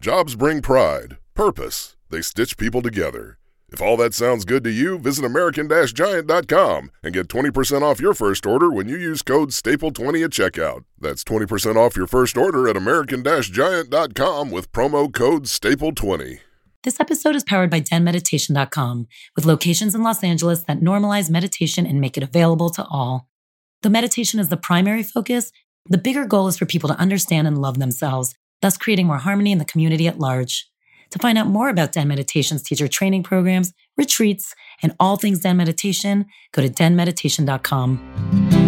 Jobs bring pride, purpose, they stitch people together. If all that sounds good to you, visit American-Giant.com and get 20% off your first order when you use code STAPLE20 at checkout. That's 20% off your first order at American-Giant.com with promo code STAPLE20. This episode is powered by denmeditation.com, with locations in Los Angeles that normalize meditation and make it available to all. Though meditation is the primary focus, the bigger goal is for people to understand and love themselves, thus creating more harmony in the community at large. To find out more about Den Meditation's teacher training programs, retreats, and all things Den Meditation, go to denmeditation.com.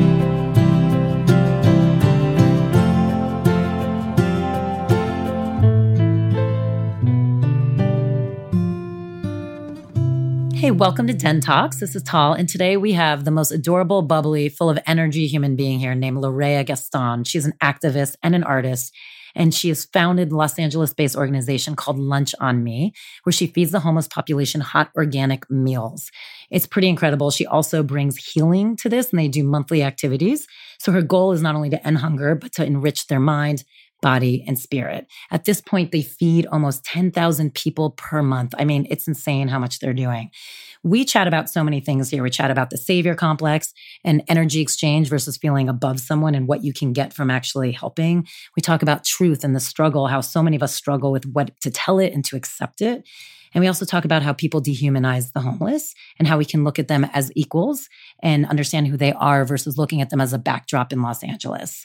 Hey, welcome to Den Talks. This is Tal, and today we have the most adorable, bubbly, full of energy human being here named Larea Gaston. She's an activist and an artist, and she has founded Los Angeles based organization called Lunch on Me, where she feeds the homeless population hot organic meals. It's pretty incredible. She also brings healing to this, and they do monthly activities. So her goal is not only to end hunger, but to enrich their mind, body, and spirit. At this point, they feed almost 10,000 people per month. I mean, it's insane how much they're doing. We chat about so many things here. We chat about the savior complex and energy exchange versus feeling above someone and what you can get from actually helping. We talk about truth and the struggle, how so many of us struggle with what to tell it and to accept it. And we also talk about how people dehumanize the homeless and how we can look at them as equals and understand who they are versus looking at them as a backdrop in Los Angeles.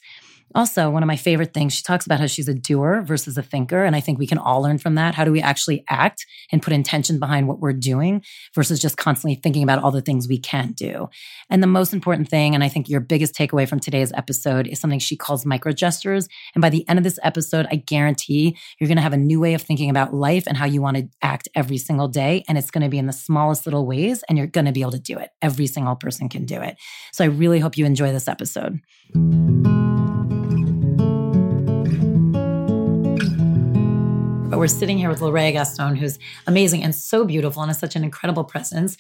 Also, one of my favorite things, she talks about how she's a doer versus a thinker. And I think we can all learn from that. How do we actually act and put intention behind what we're doing versus just constantly thinking about all the things we can't do? And the most important thing, and I think your biggest takeaway from today's episode, is something she calls micro gestures. And by the end of this episode, I guarantee you're going to have a new way of thinking about life and how you want to act every single day. And it's going to be in the smallest little ways, and you're going to be able to do it. Every single person can do it. So I really hope you enjoy this episode. But we're sitting here with Larea Gaston, who's amazing and so beautiful and has such an incredible presence.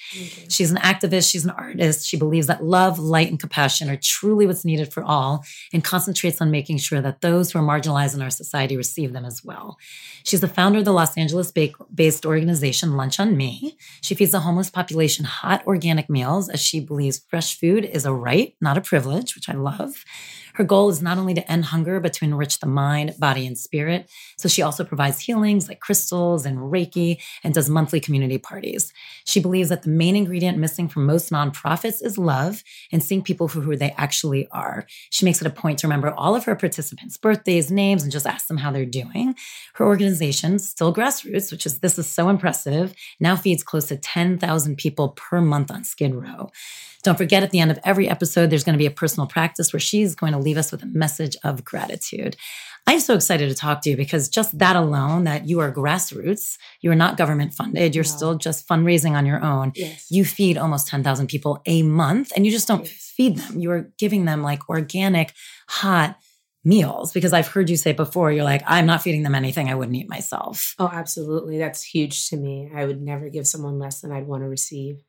She's an activist, she's an artist. She believes that love, light, and compassion are truly what's needed for all and concentrates on making sure that those who are marginalized in our society receive them as well. She's the founder of the Los Angeles based organization Lunch on Me. She feeds the homeless population hot organic meals as she believes fresh food is a right, not a privilege, which I love. Her goal is not only to end hunger, but to enrich the mind, body, and spirit. So she also provides healings like crystals and Reiki and does monthly community parties. She believes that the main ingredient missing from most nonprofits is love and seeing people for who they actually are. She makes it a point to remember all of her participants' birthdays, names, and just ask them how they're doing. Her organization, Still Grassroots, which is this is so impressive, now feeds close to 10,000 people per month on Skid Row. Don't forget at the end of every episode, there's going to be a personal practice where she's going to leave us with a message of gratitude. I'm so excited to talk to you because just that alone, that you are grassroots, you are not government funded, you're no. still just fundraising on your own. Yes. You feed almost 10,000 people a month and you just don't yes. feed them. You are giving them like organic, hot, meals because I've heard you say before, you're like, I'm not feeding them anything I wouldn't eat myself. Oh, absolutely. That's huge to me. I would never give someone less than I'd want to receive.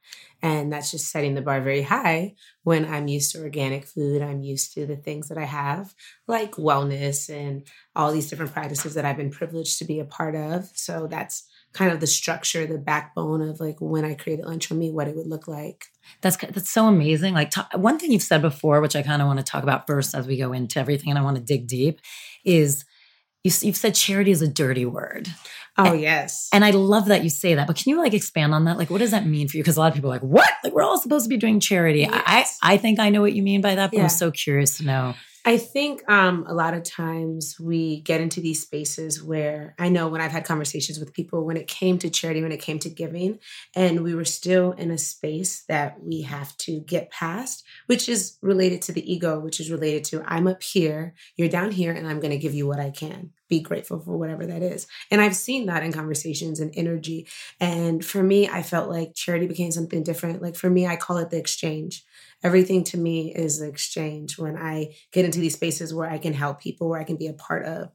And that's just setting the bar very high when I'm used to organic food. I'm used to the things that I have, like wellness and all these different practices that I've been privileged to be a part of. So that's kind of the structure, the backbone of like when I created lunch for me, what it would look like. That's that's so amazing. Like t- one thing you've said before, which I kind of want to talk about first as we go into everything, and I want to dig deep, is you, you've said charity is a dirty word. Oh and, yes, and I love that you say that. But can you like expand on that? Like, what does that mean for you? Because a lot of people are like, "What? Like, we're all supposed to be doing charity." Yes. I I think I know what you mean by that, but yeah. I'm so curious to know. I think um, a lot of times we get into these spaces where I know when I've had conversations with people when it came to charity, when it came to giving, and we were still in a space that we have to get past, which is related to the ego, which is related to I'm up here, you're down here, and I'm going to give you what I can. Be grateful for whatever that is. And I've seen that in conversations and energy. And for me, I felt like charity became something different. Like for me, I call it the exchange everything to me is exchange when I get into these spaces where I can help people, where I can be a part of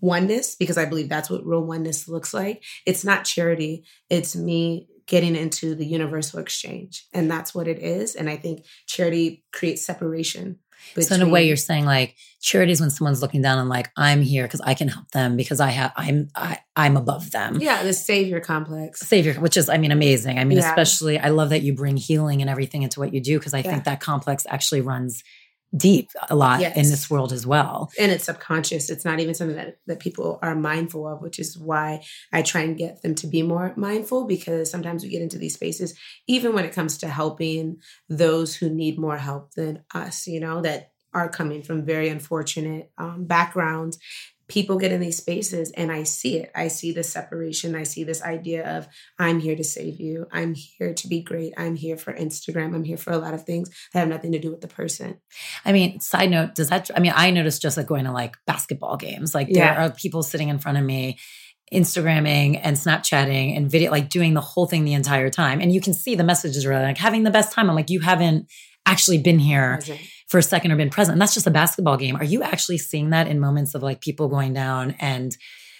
oneness, because I believe that's what real oneness looks like. It's not charity, it's me getting into the universal exchange. And that's what it is. And I think charity creates separation between, so in a way, you're saying like charity is when someone's looking down and like I'm here because I can help them because I have I'm I I'm above them. Yeah, the savior complex. Savior, which is I mean amazing. I mean, yeah. especially I love that you bring healing and everything into what you do because I yeah. think that complex actually runs deep a lot yes. in this world as well. And it's subconscious. It's not even something that, that people are mindful of, which is why I try and get them to be more mindful because sometimes we get into these spaces, even when it comes to helping those who need more help than us, you know, that are coming from very unfortunate um, backgrounds people get in these spaces and I see it. I see the separation. I see this idea of I'm here to save you. I'm here to be great. I'm here for Instagram. I'm here for a lot of things that have nothing to do with the person. I mean, side note, does that, I mean, I noticed just like going to like basketball games, like there yeah. are people sitting in front of me. Instagramming and Snapchatting and video, like doing the whole thing the entire time. And you can see the messages are like having the best time. I'm like, you haven't actually been here for a second or been present. And that's just a basketball game. Are you actually seeing that in moments of like people going down and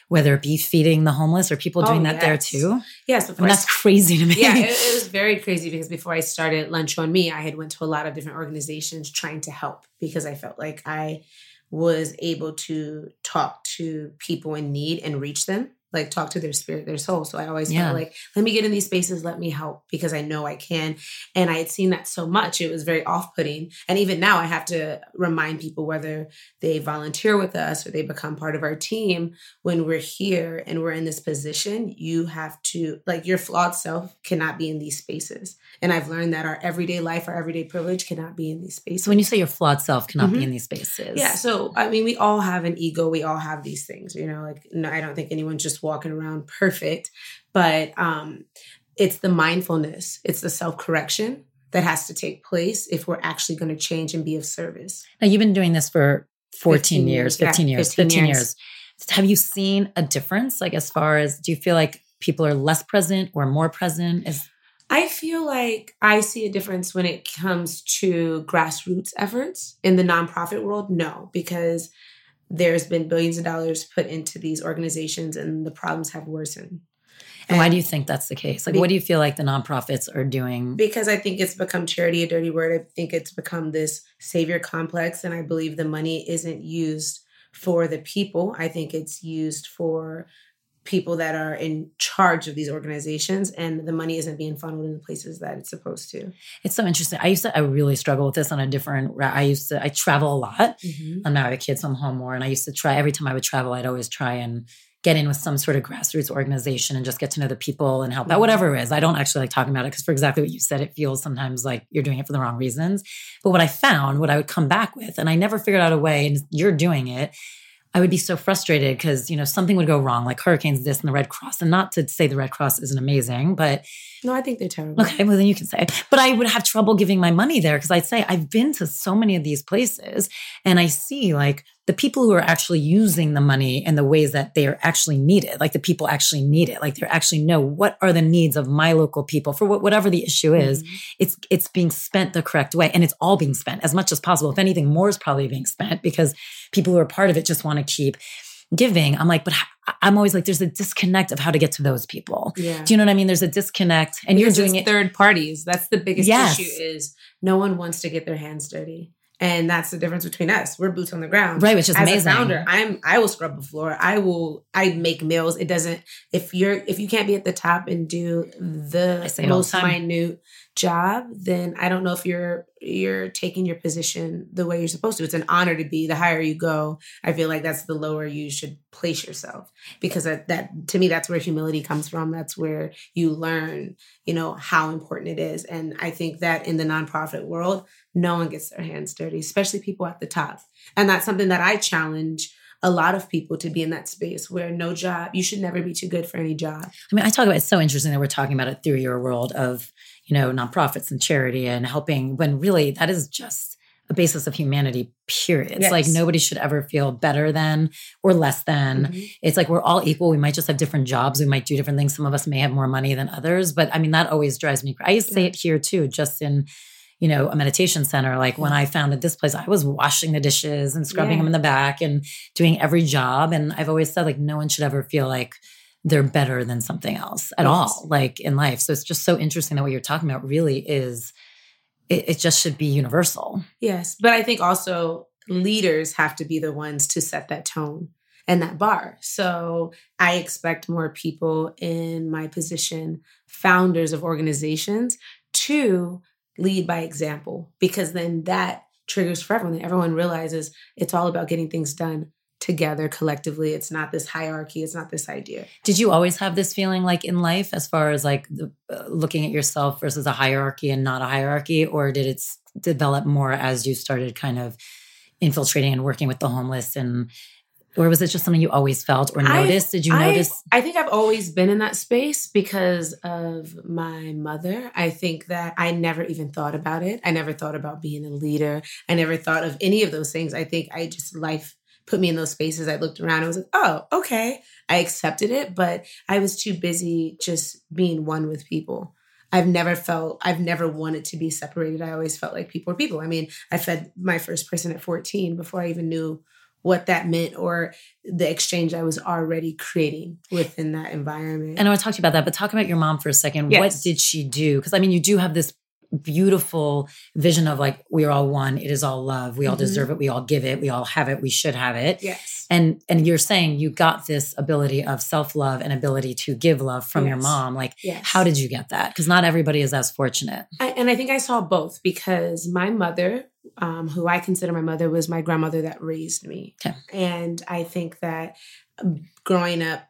whether it be feeding the homeless or people doing oh, that yes. there too? Yes, I mean, that's crazy to me. Yeah, it, it, was very crazy because before I started Lunch on Me, I had went to a lot of different organizations trying to help because I felt like I was able to talk to people in need and reach them like talk to their spirit, their soul. So I always yeah. felt like, let me get in these spaces, let me help because I know I can. And I had seen that so much, it was very off putting. And even now, I have to remind people whether they volunteer with us or they become part of our team, when we're here and we're in this position, you have to, like, your flawed self cannot be in these spaces. And I've learned that our everyday life, our everyday privilege cannot be in these spaces. So when you say your flawed self cannot mm-hmm. be in these spaces. Yeah. So, I mean, we all have an ego, we all have these things, you know, like, no, I don't think anyone just walking around perfect, but um, it's the mindfulness, it's the self correction that has to take place if we're actually going to change and be of service. Now, you've been doing this for 14 years, 15 yeah, years, 15, 15 years. years. Have you seen a difference? Like, as far as do you feel like people are less present or more present? Is I feel like I see a difference when it comes to grassroots efforts in the nonprofit world. No, because there's been billions of dollars put into these organizations and the problems have worsened. And why do you think that's the case? Like, be, what do you feel like the nonprofits are doing? Because I think it's become charity a dirty word. I think it's become this savior complex. And I believe the money isn't used for the people. I think it's used for people that are in charge of these organizations and the money isn't being funneled in the places that it's supposed to. It's so interesting. I used to i really struggle with this on a different i used to i travel a lot. Mm-hmm. i'm now i have kids so i'm home more and i used to try every time i would travel i'd always try and get in with some sort of grassroots organization and just get to know the people and help out mm-hmm. whatever it is. I don't actually like talking about it because for exactly what you said it feels sometimes like you're doing it for the wrong reasons. But what i found what i would come back with and i never figured out a way and you're doing it I would be so frustrated because, you know, something would go wrong, like hurricanes, this and the Red Cross. And not to say the Red Cross isn't amazing, but. No, I think they're terrible. Okay, well, then you can say. But I would have trouble giving my money there because I'd say, I've been to so many of these places and I see like the people who are actually using the money in the ways that they are actually needed, like the people actually need it, like they actually know what are the needs of my local people for what, whatever the issue is. Mm-hmm. It's it's being spent the correct way, and it's all being spent as much as possible. If anything, more is probably being spent because people who are part of it just want to keep giving. I'm like, but I'm always like, there's a disconnect of how to get to those people. Yeah. Do you know what I mean? There's a disconnect, and because you're doing it third parties. That's the biggest yes. issue. Is no one wants to get their hands dirty. And that's the difference between us. We're boots on the ground. Right, which is As amazing. a founder, I'm I will scrub the floor. I will I make meals. It doesn't if you're if you can't be at the top and do the most minute job, then I don't know if you're you're taking your position the way you're supposed to. It's an honor to be. The higher you go, I feel like that's the lower you should place yourself because that, that to me that's where humility comes from. That's where you learn, you know, how important it is. And I think that in the nonprofit world, no one gets their hands dirty, especially people at the top. And that's something that I challenge a lot of people to be in that space where no job, you should never be too good for any job. I mean, I talk about it's so interesting that we're talking about it through your world of, you know, nonprofits and charity and helping when really that is just a basis of humanity, period. It's yes. like nobody should ever feel better than or less than. Mm-hmm. It's like we're all equal. We might just have different jobs. We might do different things. Some of us may have more money than others. But I mean, that always drives me crazy. I used to yeah. say it here too, just in you know, a meditation center. Like when I founded this place, I was washing the dishes and scrubbing yeah. them in the back and doing every job. And I've always said, like, no one should ever feel like they're better than something else at yes. all, like in life. So it's just so interesting that what you're talking about really is, it, it just should be universal. Yes. But I think also leaders have to be the ones to set that tone and that bar. So I expect more people in my position, founders of organizations, to lead by example because then that triggers for everyone. Everyone realizes it's all about getting things done together collectively. It's not this hierarchy. It's not this idea. Did you always have this feeling like in life, as far as like the, uh, looking at yourself versus a hierarchy and not a hierarchy, or did it develop more as you started kind of infiltrating and working with the homeless and or was it just something you always felt or noticed? Did you notice? I, I think I've always been in that space because of my mother. I think that I never even thought about it. I never thought about being a leader. I never thought of any of those things. I think I just life put me in those spaces. I looked around I was like, oh, okay. I accepted it, but I was too busy just being one with people. I've never felt, I've never wanted to be separated. I always felt like people were people. I mean, I fed my first person at 14 before I even knew what that meant or the exchange I was already creating within that environment. And I want to talk to you about that, but talk about your mom for a second. Yes. What did she do? Because I mean, you do have this beautiful vision of like we are all one it is all love we all mm-hmm. deserve it we all give it we all have it we should have it yes and and you're saying you got this ability of self-love and ability to give love from yes. your mom like yes. how did you get that because not everybody is as fortunate I, and i think i saw both because my mother um, who I consider my mother, was my grandmother that raised me. Okay. And I think that um, growing up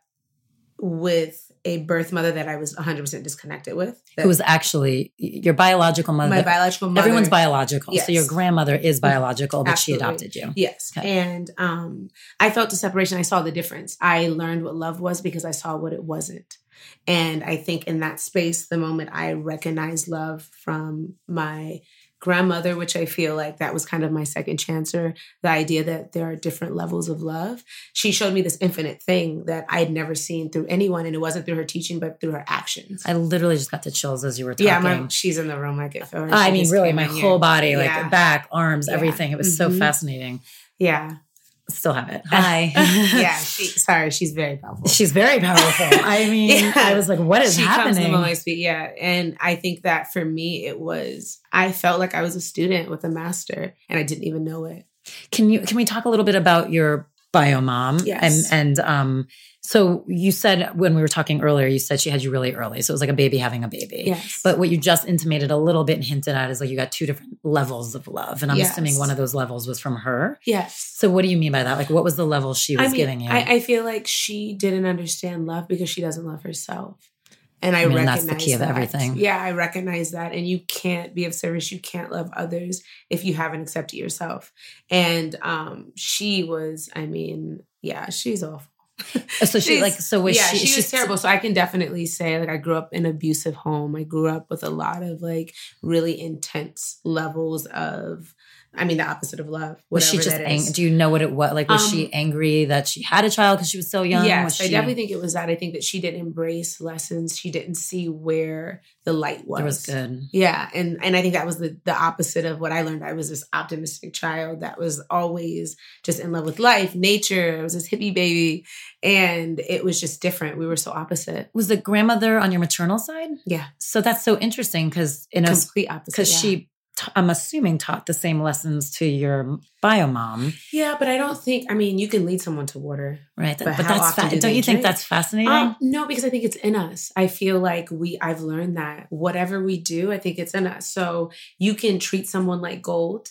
with a birth mother that I was 100% disconnected with. Who was actually your biological mother? My biological mother. Everyone's biological. Yes. So your grandmother is mm-hmm. biological, but Absolutely. she adopted you. Yes. Okay. And um, I felt the separation. I saw the difference. I learned what love was because I saw what it wasn't. And I think in that space, the moment I recognized love from my grandmother, which I feel like that was kind of my second chancer, the idea that there are different levels of love. She showed me this infinite thing that I had never seen through anyone. And it wasn't through her teaching, but through her actions. I literally just got the chills as you were talking. Yeah, my, she's in the room. I get feel I mean, really, my whole body, like yeah. back, arms, yeah. everything. It was mm-hmm. so fascinating. Yeah still have it. Hi. yeah, she, sorry, she's very powerful. She's very powerful. I mean, yeah. I was like, what is she happening? Comes to yeah, and I think that for me, it was I felt like I was a student with a master, and I didn't even know it. Can you can we talk a little bit about your bio mom? Yes. And and um so you said when we were talking earlier, you said she had you really early. So it was like a baby having a baby. Yes. But what you just intimated a little bit and hinted at is like you got two different levels of love. And I'm yes. assuming one of those levels was from her. Yes. So what do you mean by that? Like what was the level she was I mean, giving you? I, I, feel like she didn't understand love because she doesn't love herself. And I, I mean, recognize that's the key that. of everything. Yeah, I recognize that. And you can't be of service. You can't love others if you haven't accepted yourself. And um, she was, I mean, yeah, she's awful. So she like so was yeah, she, she was terrible. So I can definitely say like I grew up in an abusive home. I grew up with a lot of like really intense levels of I mean, the opposite of love. Was she just angry? Do you know what it was? Like, was um, she angry that she had a child because she was so young? Yes, I definitely think it was that. I think that she didn't embrace lessons. She didn't see where the light was. It was good. Yeah, and and I think that was the the opposite of what I learned. I was this optimistic child that was always just in love with life, nature. I was this hippie baby, and it was just different. We were so opposite. Was the grandmother on your maternal side? Yeah. So that's so interesting because in a complete opposite. Because yeah. she t- I'm assuming taught the same lessons to your bio mom, Yeah, but I don't think. I mean, you can lead someone to water. right? But But, that's fa- do don't they you think drink? that's fascinating? Um, no, because I think it's in us. I feel like we. I've learned that whatever we do, I think it's in us. So you can treat someone like gold,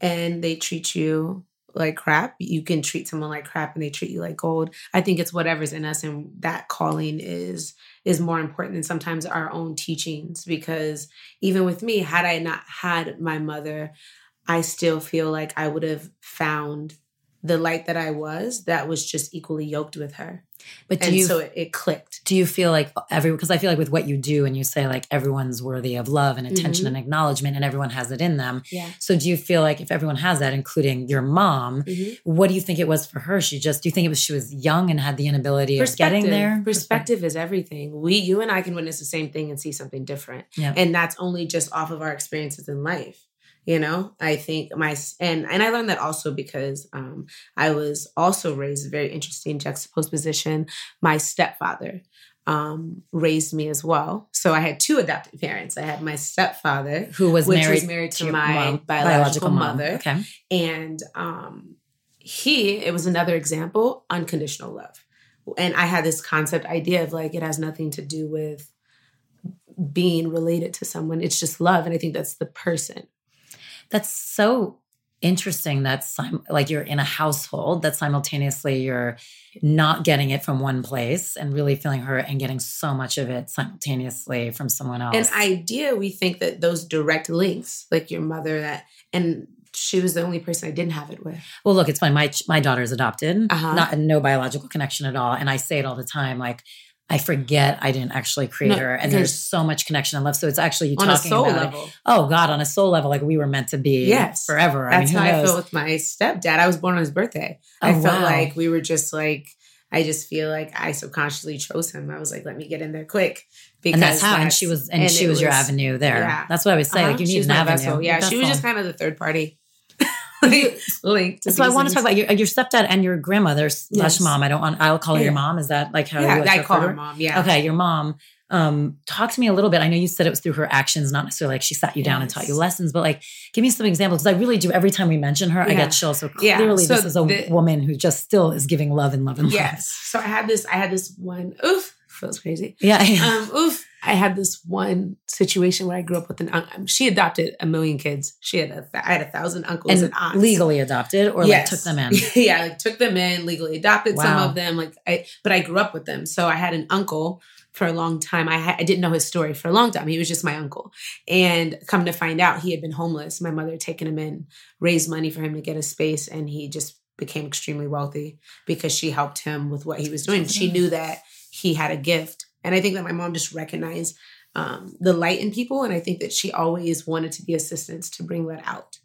and they treat you like crap. You can treat someone like crap, and they treat you like gold. I think it's whatever's in us, and that calling is is more important than sometimes our own teachings. Because even with me, had I not had my mother, I still feel like I would have found the light that I was that was just equally yoked with her. But do and you so it, it clicked. do you feel like every because I feel like with what you do and you say like everyone's worthy of love and attention Mhm. and acknowledgement and everyone has it in them. Yeah. So do you feel like if everyone has that, including your mom, what do you think it was for her? She just do you think it was she was young and had the inability of getting there? Perspective is everything. We, you and I can witness the same thing and see something different. Yeah. And that's only just off of our experiences in life. You know, I think my and and I learned that also because um, I was also raised very interesting juxtaposed position. My stepfather um, raised me as well, so I had two adopted parents. I had my stepfather, Who was which married was married to your my mom- biological, mom. mother, Okay. and um he it was another example unconditional love and i had this concept idea of like it has nothing to do with being related to someone it's just love and i think that's the person That's so interesting. That's like you're in a household that simultaneously you're not getting it from one place and really feeling hurt and getting so much of it simultaneously from someone else. an idea we think that those direct links like your mother that and she was the only person i didn't have it with Well, look, it's funny. My my daughter's adopted, Uh-huh. not no biological connection at all, and I say it all the time. Like I forget I didn't actually create No, her, and there's so much connection and love. So it's actually you on a talking soul about it. Oh God, on a soul level, like we were meant to be, Yes. forever. that's I mean, how who i knows? feel with my stepdad i was born on his birthday Oh, i felt wow. like we were just like I just feel like I subconsciously chose him. I was like, let me get in there quick because and that's how, and that's- she was, and, she it was, your avenue there. yeah. That's what I would say. Uh-huh. Like you need was an avenue. vessel. Yeah, she was just kind of the third party link. So I want to talk about your, your stepdad and your grandmother slash mom. I don't want. I'll call her your mom. Is that like how Yeah, you like to I call her mom. Yeah. Okay, your mom. Um, talk to me a little bit. I know you said it was through her actions, not necessarily like she sat you down and taught you lessons, but like give me some examples because I really do. Every time we mention her, I get chills. So Yeah. clearly, So this is a the- woman who just still is giving love and love and love. Yes. So I had this. I had this one. Oof, feels crazy. Yeah. Um, oof. I had this one situation where I grew up with an. un- um, She adopted a million kids. She had a. I had a thousand uncles and, and aunts. legally adopted or Yes. like took them in. yeah, like took them in, legally adopted some of them. Like I, but I grew up with them, so I had an uncle for a long time. I ha- I didn't know his story for a long time. He was just my uncle, and come to find out, he had been homeless. My mother had taken him in, raised money for him to get a space, and he just became extremely wealthy because she helped him with what he was doing. She knew that he had a gift, and I think that my mom just recognized. Um, the light in people, and I think that she always wanted to be assistance to bring that out.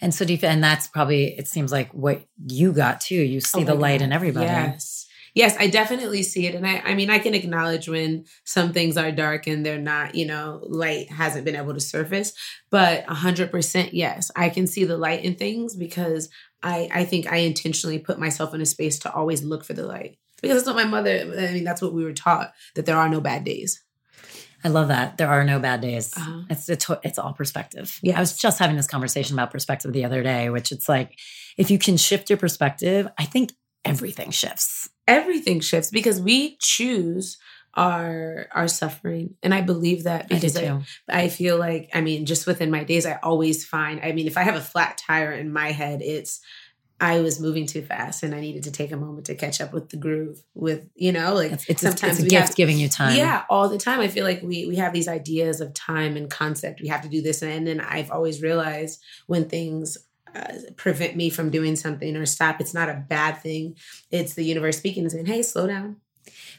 And so you, and that's probably it seems like what you got too. You see Oh the light God. in everybody. Yes. Yes, I definitely see it. And I, I mean, I can acknowledge when some things are dark and they're not, you know, light hasn't been able to surface. But 100% yes, I can see the light in things because I, I think I intentionally put myself in a space to always look for the light. Because that's what my mother, I mean, that's what we were taught that there are no bad days. I love that. There are no bad days. Uh-huh. It's it's it's all perspective. Yeah, I was just having this conversation about perspective the other day, which it's like if you can shift your perspective, I think everything shifts. Everything shifts because we choose our our suffering. And I believe that I do because I, too. I feel like, I mean, just within my days, I always find, I mean, if I have a flat tire in my head, it's, I was moving too fast and I needed to take a moment to catch up with the groove with, you know, like It's, it's, sometimes it's a we gift have, giving you time. yeah, all the time. I feel like we, we have these ideas of time and concept. We have to do this. And then I've always realized when things uh, prevent me from doing something or stop, it's not a bad thing. It's the universe speaking and saying, hey, slow down.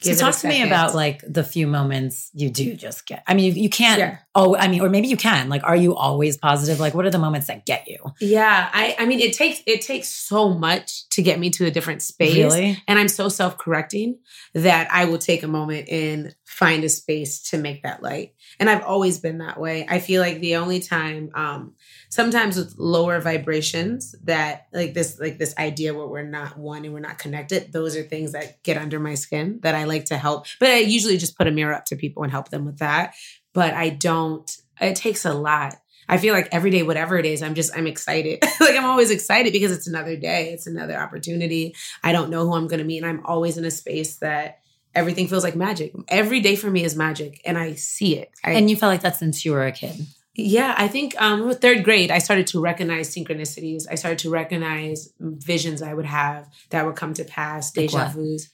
So Give a talk to me about like the few moments you do just get. I mean, you, you can't. Yeah. Oh, I mean, or maybe you can. Like, are you always positive? Like, what are the moments that get you? Yeah, I I mean it takes it takes so much to get me to a different space. Really? And I'm so self-correcting that I will take a moment and find a space to make that light. And I've always been that way. I feel like the only time um sometimes with lower vibrations that like this like this idea where we're not one and we're not connected, those are things that get under my skin that I like to help. But I usually just put a mirror up to people and help them with that. But I don't it takes a lot. I feel like every day, whatever it is, I'm just, I'm excited. like I'm always excited because it's another day, it's another opportunity. I don't know who I'm going to meet. And I'm always in a space that everything feels like magic. Every day for me is magic and I see it. I, and you felt like that since you were a kid. Yeah, I think um third grade I started to recognize synchronicities. I started to recognize visions I would have that would come to pass, deja Like vu's.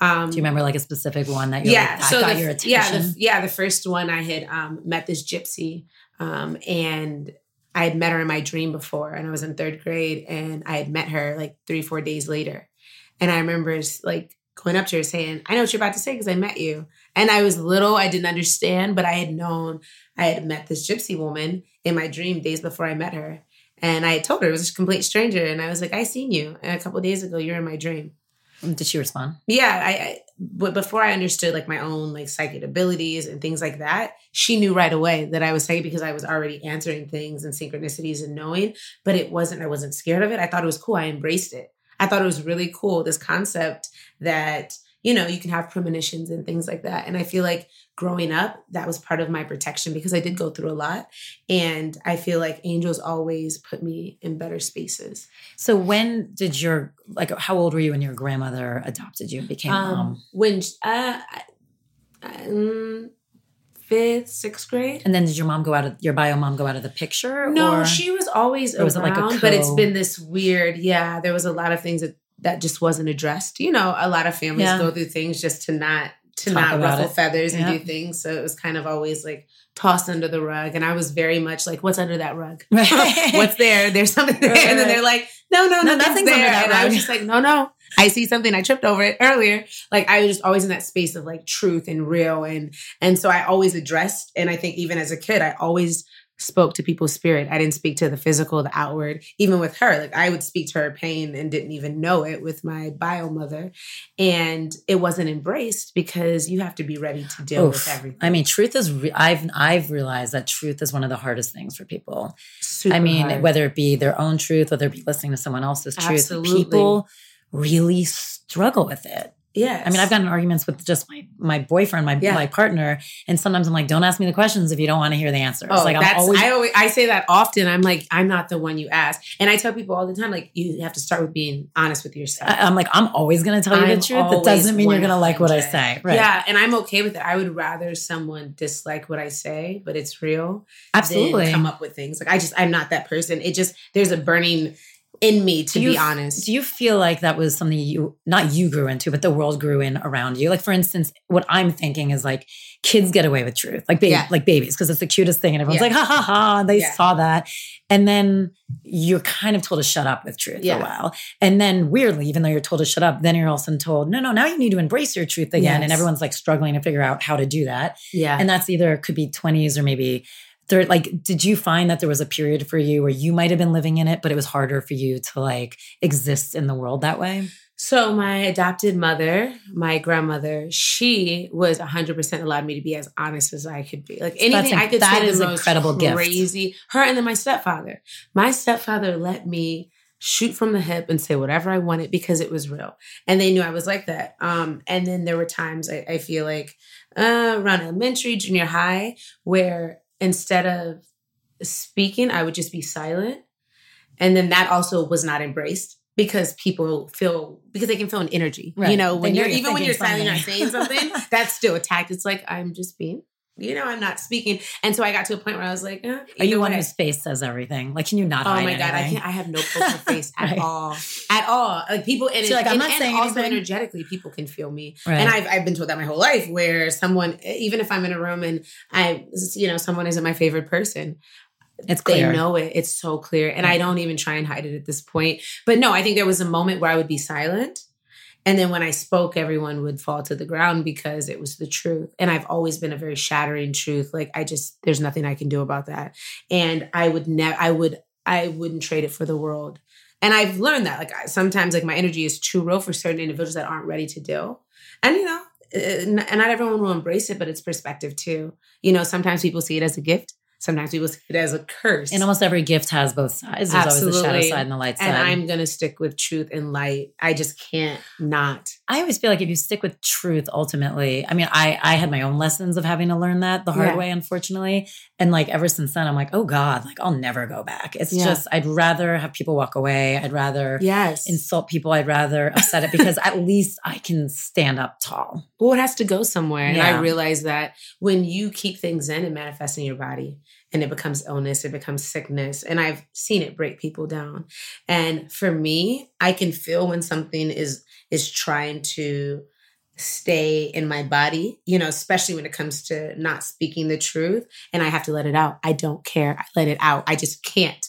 Um Do you remember like a specific one that you're yeah, like, that so got the, your attention? yeah, the, yeah, the first one I had um met this gypsy um and I had met her in my dream before and I was in third grade and I had met her like 3 4 days later. And I remember like going up to her saying, "I know what you're about to say because I met you." And I was little, I didn't understand, but I had known I had met this gypsy woman in my dream days before I met her. And I had told her it was a complete stranger. And I was like, I seen you and a couple of days ago. You're in my dream. Did she respond? Yeah, I, I but before I understood like my own like psychic abilities and things like that, she knew right away that I was psychic because I was already answering things and synchronicities and knowing. But it wasn't. I wasn't scared of it. I thought it was cool. I embraced it. I thought it was really cool. This concept that you know you can have premonitions and things like that. And I feel like growing up, that was part of my protection because I did go through a lot, and I feel like angels always put me in better spaces. So when did your like how old were you when your grandmother adopted you and became mom? Um, when uh, um, fifth, sixth grade. And then did your mom go out of your bio mom go out of the picture? No, or? she was always or was it like a but it's been this weird. Yeah, there was a lot of things that that just wasn't addressed. You know, a lot of families Yeah. go through things just to not to Talk not ruffle it. feathers and do things. So it was kind of always like tossed under the rug, and I was very much like, "What's under that rug? Right. What's there? There's something there." Right, And then right. they're like, "No, no, No, no, nothing's nothing's under there." that and I was just like, "No, no." I see something. I tripped over it earlier. Like I was just always in that space of like truth and real, and and so I always addressed. And I think even as a kid, I always spoke to people's spirit. I didn't speak to the physical, the outward. Even with her, like I would speak to her pain and didn't even know it with my bio mother, and it wasn't embraced because you have to be ready to deal Oof. with everything. I mean, truth is. Re- I've I've realized that truth is one of the hardest things for people. Super I mean, hard. whether it be their own truth, whether it be listening to someone else's truth, Absolutely. people really struggle with it. Yes. I mean, I've gotten arguments with just my my boyfriend, my Yeah. my partner, and sometimes I'm like, "Don't ask me the questions if you don't want to hear the answers." Oh, like I'm that's always I always I say that often. I'm like, I'm not the one you ask, and I tell people all the time, like, you have to start with being honest with yourself. I- I'm like, I'm always going to tell you I'm the truth. That doesn't mean you're going to like what I say. Right. Yeah, and I'm okay with it. I would rather someone dislike what I say, but it's real. Absolutely. Come up with things like I just I'm not that person. It just there's a burning in me to you be honest. Do you feel like that was something you, not you grew into, but the world grew in around you? Like, for instance, what I'm thinking is like kids get away with truth, like, ba- Yeah. like babies, because it's the cutest thing. And everyone's Yeah. like, ha ha ha. They Yeah. saw that. And then you're kind of told to shut up with truth for a while. And then weirdly, even though you're told to shut up, then you're all of a sudden told, no, no, now you need to embrace your truth again. And everyone's like struggling to figure out how to do that. yeah. And that's either could be 20s or maybe third. Like, did you find that there was a period for you where you might have been living in it, but it was harder for you to like exist in the world that way? So my adopted mother, my grandmother, she was 100% allowed me to be as honest as I could be. Like that's anything I could that say is the an most incredible gift. crazy. Her and then my stepfather. My stepfather let me shoot from the hip and say whatever I wanted because it was real. And they knew I was like that. Um, and then there were times I, I feel like uh, around elementary, junior high, where instead of speaking, I would just be silent. And then that also was not embraced because people feel because they can feel an energy. You know, when you're you're even when you're silent, not saying something, that's still attacked. It's like I'm just being, you know, I'm not speaking. And so I got to a point where I was like, eh, Are you one whose face says everything? Like, can you not Oh my god, I can't. I have no poker face at Right. all, at all. Like people, and, So, like, I'm not and saying also anything. energetically, people can feel me. Right. And I've I've been told that my whole life, where someone, even if I'm in a room and I, you know, someone isn't my favorite person, it's clear. they know it. It's so clear. And I don't even try and hide it at this point. But no, I think there was a moment where I would be silent. And then when I spoke, everyone would fall to the ground because it was the truth. And I've always been a very shattering truth. Like I just, there's nothing I can do about that. And I would never, I would, I wouldn't trade it for the world. And I've learned that. Like I- sometimes, like my energy is too real for certain individuals that aren't ready to deal. And you know, uh, n- and not everyone will embrace it, but it's perspective too. You know, sometimes people see it as a gift. Sometimes people see it as a curse. And almost every gift has both sides. There's Absolutely. always the shadow side and the light side. And I'm going to stick with truth and light. I just can't not. I always feel like if you stick with truth, ultimately, I mean, I I had my own lessons of having to learn that the hard yeah. way, unfortunately. And like ever since then, I'm like, oh God, like I'll never go back. It's yeah. just I'd rather have people walk away. I'd rather yes insult people. I'd rather upset it because at least I can stand up tall. Well, it has to go somewhere. Yeah. And I realize that when you keep things in, and manifests in your body and it becomes illness, it becomes sickness. And I've seen it break people down. And for me, I can feel when something is is trying to stay in my body, you know, especially when it comes to not speaking the truth and I have to let it out. I don't care. I let it out. I just can't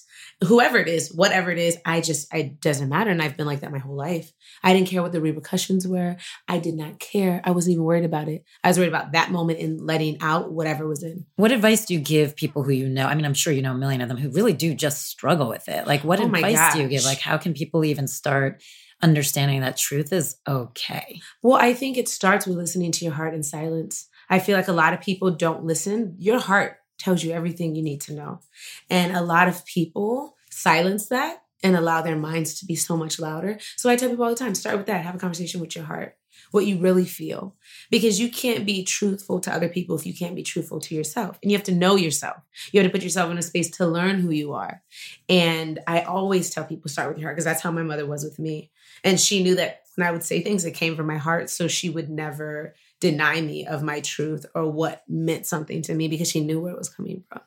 whoever it is, whatever it is, I just, it doesn't matter. And I've been like that my whole life. I didn't care what the repercussions were. I did not care. I wasn't even worried about it. I was worried about that moment in letting out whatever was in. What advice do you give people who you know? I mean, I'm sure you know a million of them who really do just struggle with it. Like, what oh advice do you give? Like, how can people even start? Understanding that truth is okay. Well, I think it starts with listening to your heart in silence. I feel like a lot of people don't listen. Your heart tells you everything you need to know. And a lot of people silence that and allow their minds to be so much louder. So I tell people all the time start with that, have a conversation with your heart, what you really feel. Because you can't be truthful to other people if you can't be truthful to yourself. And you have to know yourself. You have to put yourself in a space to learn who you are. And I always tell people start with your heart because that's how my mother was with me. And she knew that when I would say things, it came from my heart. So she would never deny me of my truth or what meant something to me because she knew where it was coming from.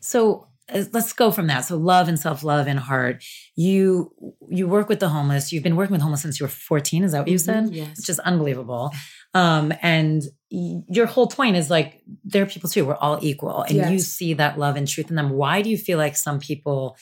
So uh, let's go from that. So love and self-love and heart. You you work with the homeless. You've been working with homeless since you were 14. Is that what you said? Mm-hmm, yes. It's just unbelievable. Um, and your whole point is like there are people too. We're all equal. And yes. you see that love and truth in them. Why do you feel like some people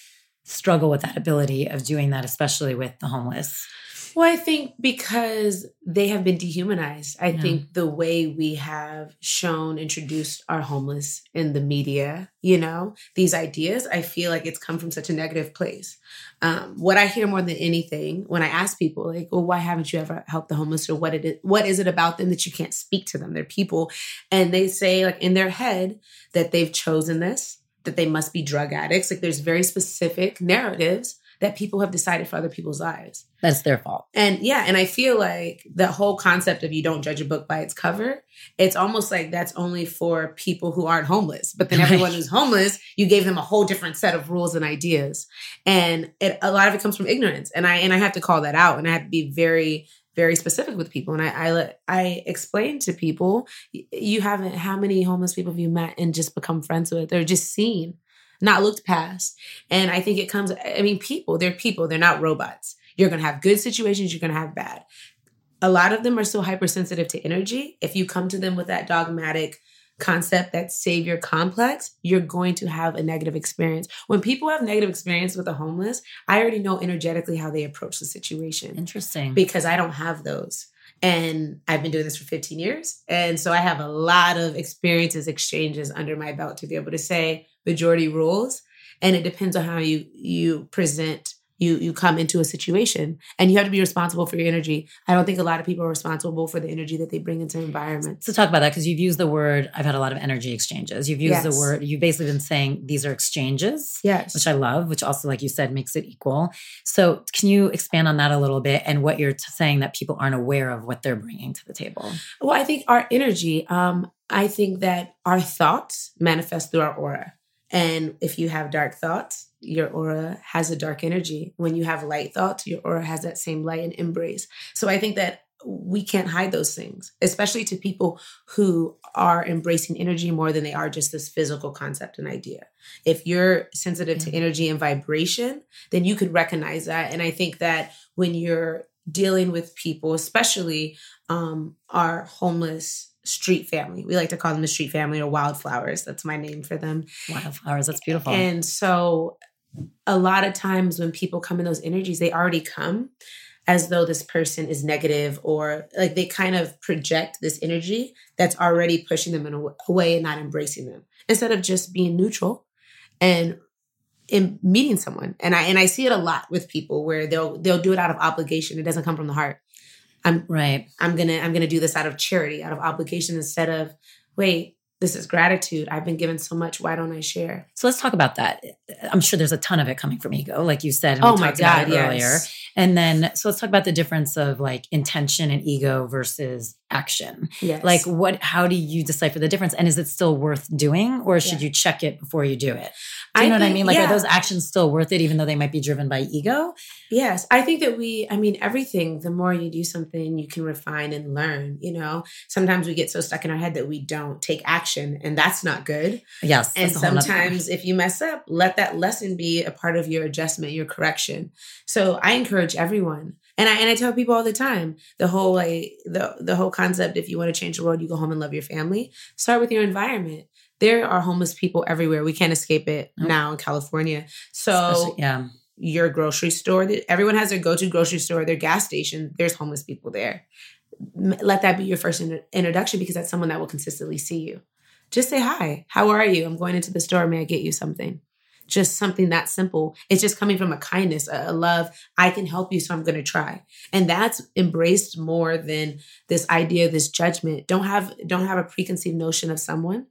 struggle with that ability of doing that, especially with the homeless? Well, I think because they have been dehumanized. I yeah. think the way we have shown, introduced our homeless in the media, you know, these ideas, I feel like it's come from such a negative place. Um, what I hear more than anything when I ask people, like, well, why haven't you ever helped the homeless or what it is, what is it about them that you can't speak to them? They're people. And they say, like, in their head that they've chosen this, that they must be drug addicts. Like, there's very specific narratives that people have decided for other people's lives. That's their fault. And yeah, and I feel like the whole concept of you don't judge a book by its cover, it's almost like that's only for people who aren't homeless. But then everyone who's homeless, you gave them a whole different set of rules and ideas. And it, a lot of it comes from ignorance. And I and I have to call that out and I have to be very very specific with people and I, I I explain to people you haven't how many homeless people have you met and just become friends with or just seen not looked past. And I think it comes, I mean, people, they're people, they're not robots. You're going to have good situations, you're going to have bad. A lot of them are so hypersensitive to energy. If you come to them with that dogmatic concept, that savior complex, you're going to have a negative experience. When people have negative experience with the homeless, I already know energetically how they approach the situation. Interesting. Because I don't have those. And I've been doing this for 15 years. And so I have a lot of experiences, exchanges under my belt to be able to say, majority rules and it depends on how you you present you you come into a situation. And you have to be responsible for your energy. I don't think a lot of people are responsible for the energy that they bring into environments so talk about that because you've used the word i've had a lot of energy exchanges. You've used yes. the word you've basically been saying these are exchanges yes. which i love which also like you said makes it equal. So can you expand on that a little bit and what you're saying that people aren't aware of what they're bringing to the table? Well i think our energy um i think that our thoughts manifest through our aura and if you have dark thoughts, your aura has a dark energy. When you have light thoughts, your aura has that same light and embrace. So I think that we can't hide those things, especially to people who are embracing energy more than they are just this physical concept and idea. If you're sensitive to energy and vibration, then you could recognize that. And I think that when you're dealing with people, especially um, our homeless street family. We like to call them the street family or wildflowers. That's my name for them. Wildflowers, that's beautiful. And so a lot of times when people come in those energies, they already come as though this person is negative or like they kind of project this energy that's already pushing them in a way and not embracing them instead of just being neutral and in meeting someone and i and i see it a lot with people where they'll they'll do it out of obligation it doesn't come from the heart I'm right. I'm gonna I'm gonna do this out of charity, out of obligation, instead of wait. this is gratitude. I've been given so much. Why don't I share? So let's talk about that. I'm sure there's a ton of it coming from ego, like you said. And oh my God, it earlier. And then, so let's talk about the difference of like intention and ego versus action. Yes. Like, what, how do you decipher the difference? And is it still worth doing, or should Yeah. you check it before you do it? Do you know what I mean? Like, yeah. are those actions still worth it, even though they might be driven by ego? Yes, I think that we, I mean, everything, the more you do something, you can refine and learn. You know, sometimes we get so stuck in our head that we don't take action, and that's not good. Yes. And that's a whole nother- sometimes if you mess up, let that lesson be a part of your adjustment, your correction. So I encourage everyone. And I and I tell people all the time, the whole like the the whole concept if you want to change the world, you go home and love your family. Start with your environment. There are homeless people everywhere. We can't escape it now in California. So Especially- yeah. your grocery store. Everyone has their go-to grocery store, their gas station. There's homeless people there. Let that be your first in- introduction because that's someone that will consistently see you. Just say hi. How are you? I'm going into the store. May I get you something? Just something that simple. It's just coming from a kindness, a, love. I can help you, so I'm going to try. And that's embraced more than this idea, this judgment. Don't have don't have a preconceived notion of someone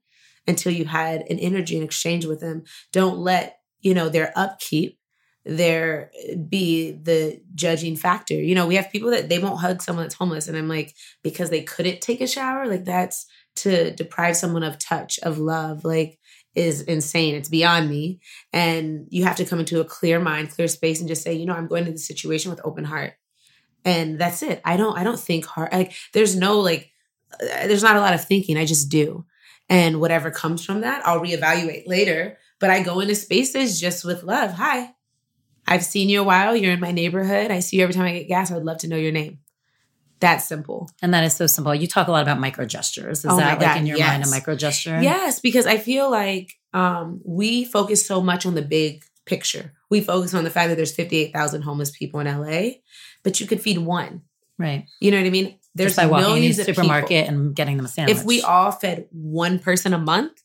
until you had an energy and exchange with them. Don't let you know their upkeep there eh, be the judging factor. You know, we have people that they won't hug someone that's homeless, and I'm like, because they couldn't take a shower, like that's to deprive someone of touch, of love, like is insane. It's beyond me. And you have to come into a clear mind, clear space, and just say, you know, I'm going to the situation with open heart. And that's it. I don't, I don't think hard. Like there's no like, uh, there's not a lot of thinking. I just do. And whatever comes from that, I'll reevaluate later. But I go into spaces just with love. Hi, I've seen you a while. You're in my neighborhood. I see you every time I get gas. I would love to know your name. That's simple. And that is so simple. You talk a lot about micro gestures. Is Oh that like in your mind a yes. micro gesture? Yes, because I feel like um, we focus so much on the big picture. We focus on the fact that there's 58,000 homeless people in LA, but you could feed one. Right. You know what I mean? There's Just by walking in the millions of supermarket people. and getting them a sandwich. If we all fed one person a month,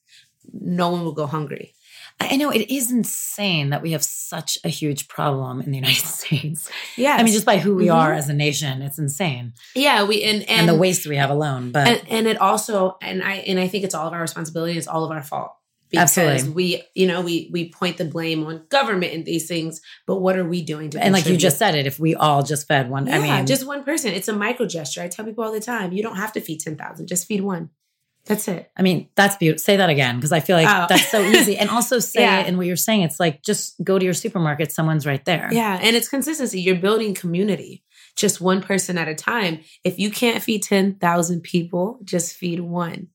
no one will go hungry. I I know it is insane that we have such a huge problem in the United States. Yeah. I mean, just by who we Mhm. are as a nation, it's insane. yeah, we and And, and, the waste we have alone. But and and it also and I and I think it's all of our responsibility. It's all of our fault because Absolutely. we you know we we point the blame on government and these things, but what are we doing to and like you just said it, if we all just fed one, I Yeah, mean, just one person. It's a micro gesture. I tell people all the time, you don't have to feed 10,000, just feed one. That's it. I mean, that's beautiful. Say that again because I feel like Oh. that's so easy. And also say Yeah. it in what you're saying. It's like just go to your supermarket. Someone's right there. Yeah. And it's consistency. You're building community, just one person at a time. If you can't feed 10,000 people, just feed one.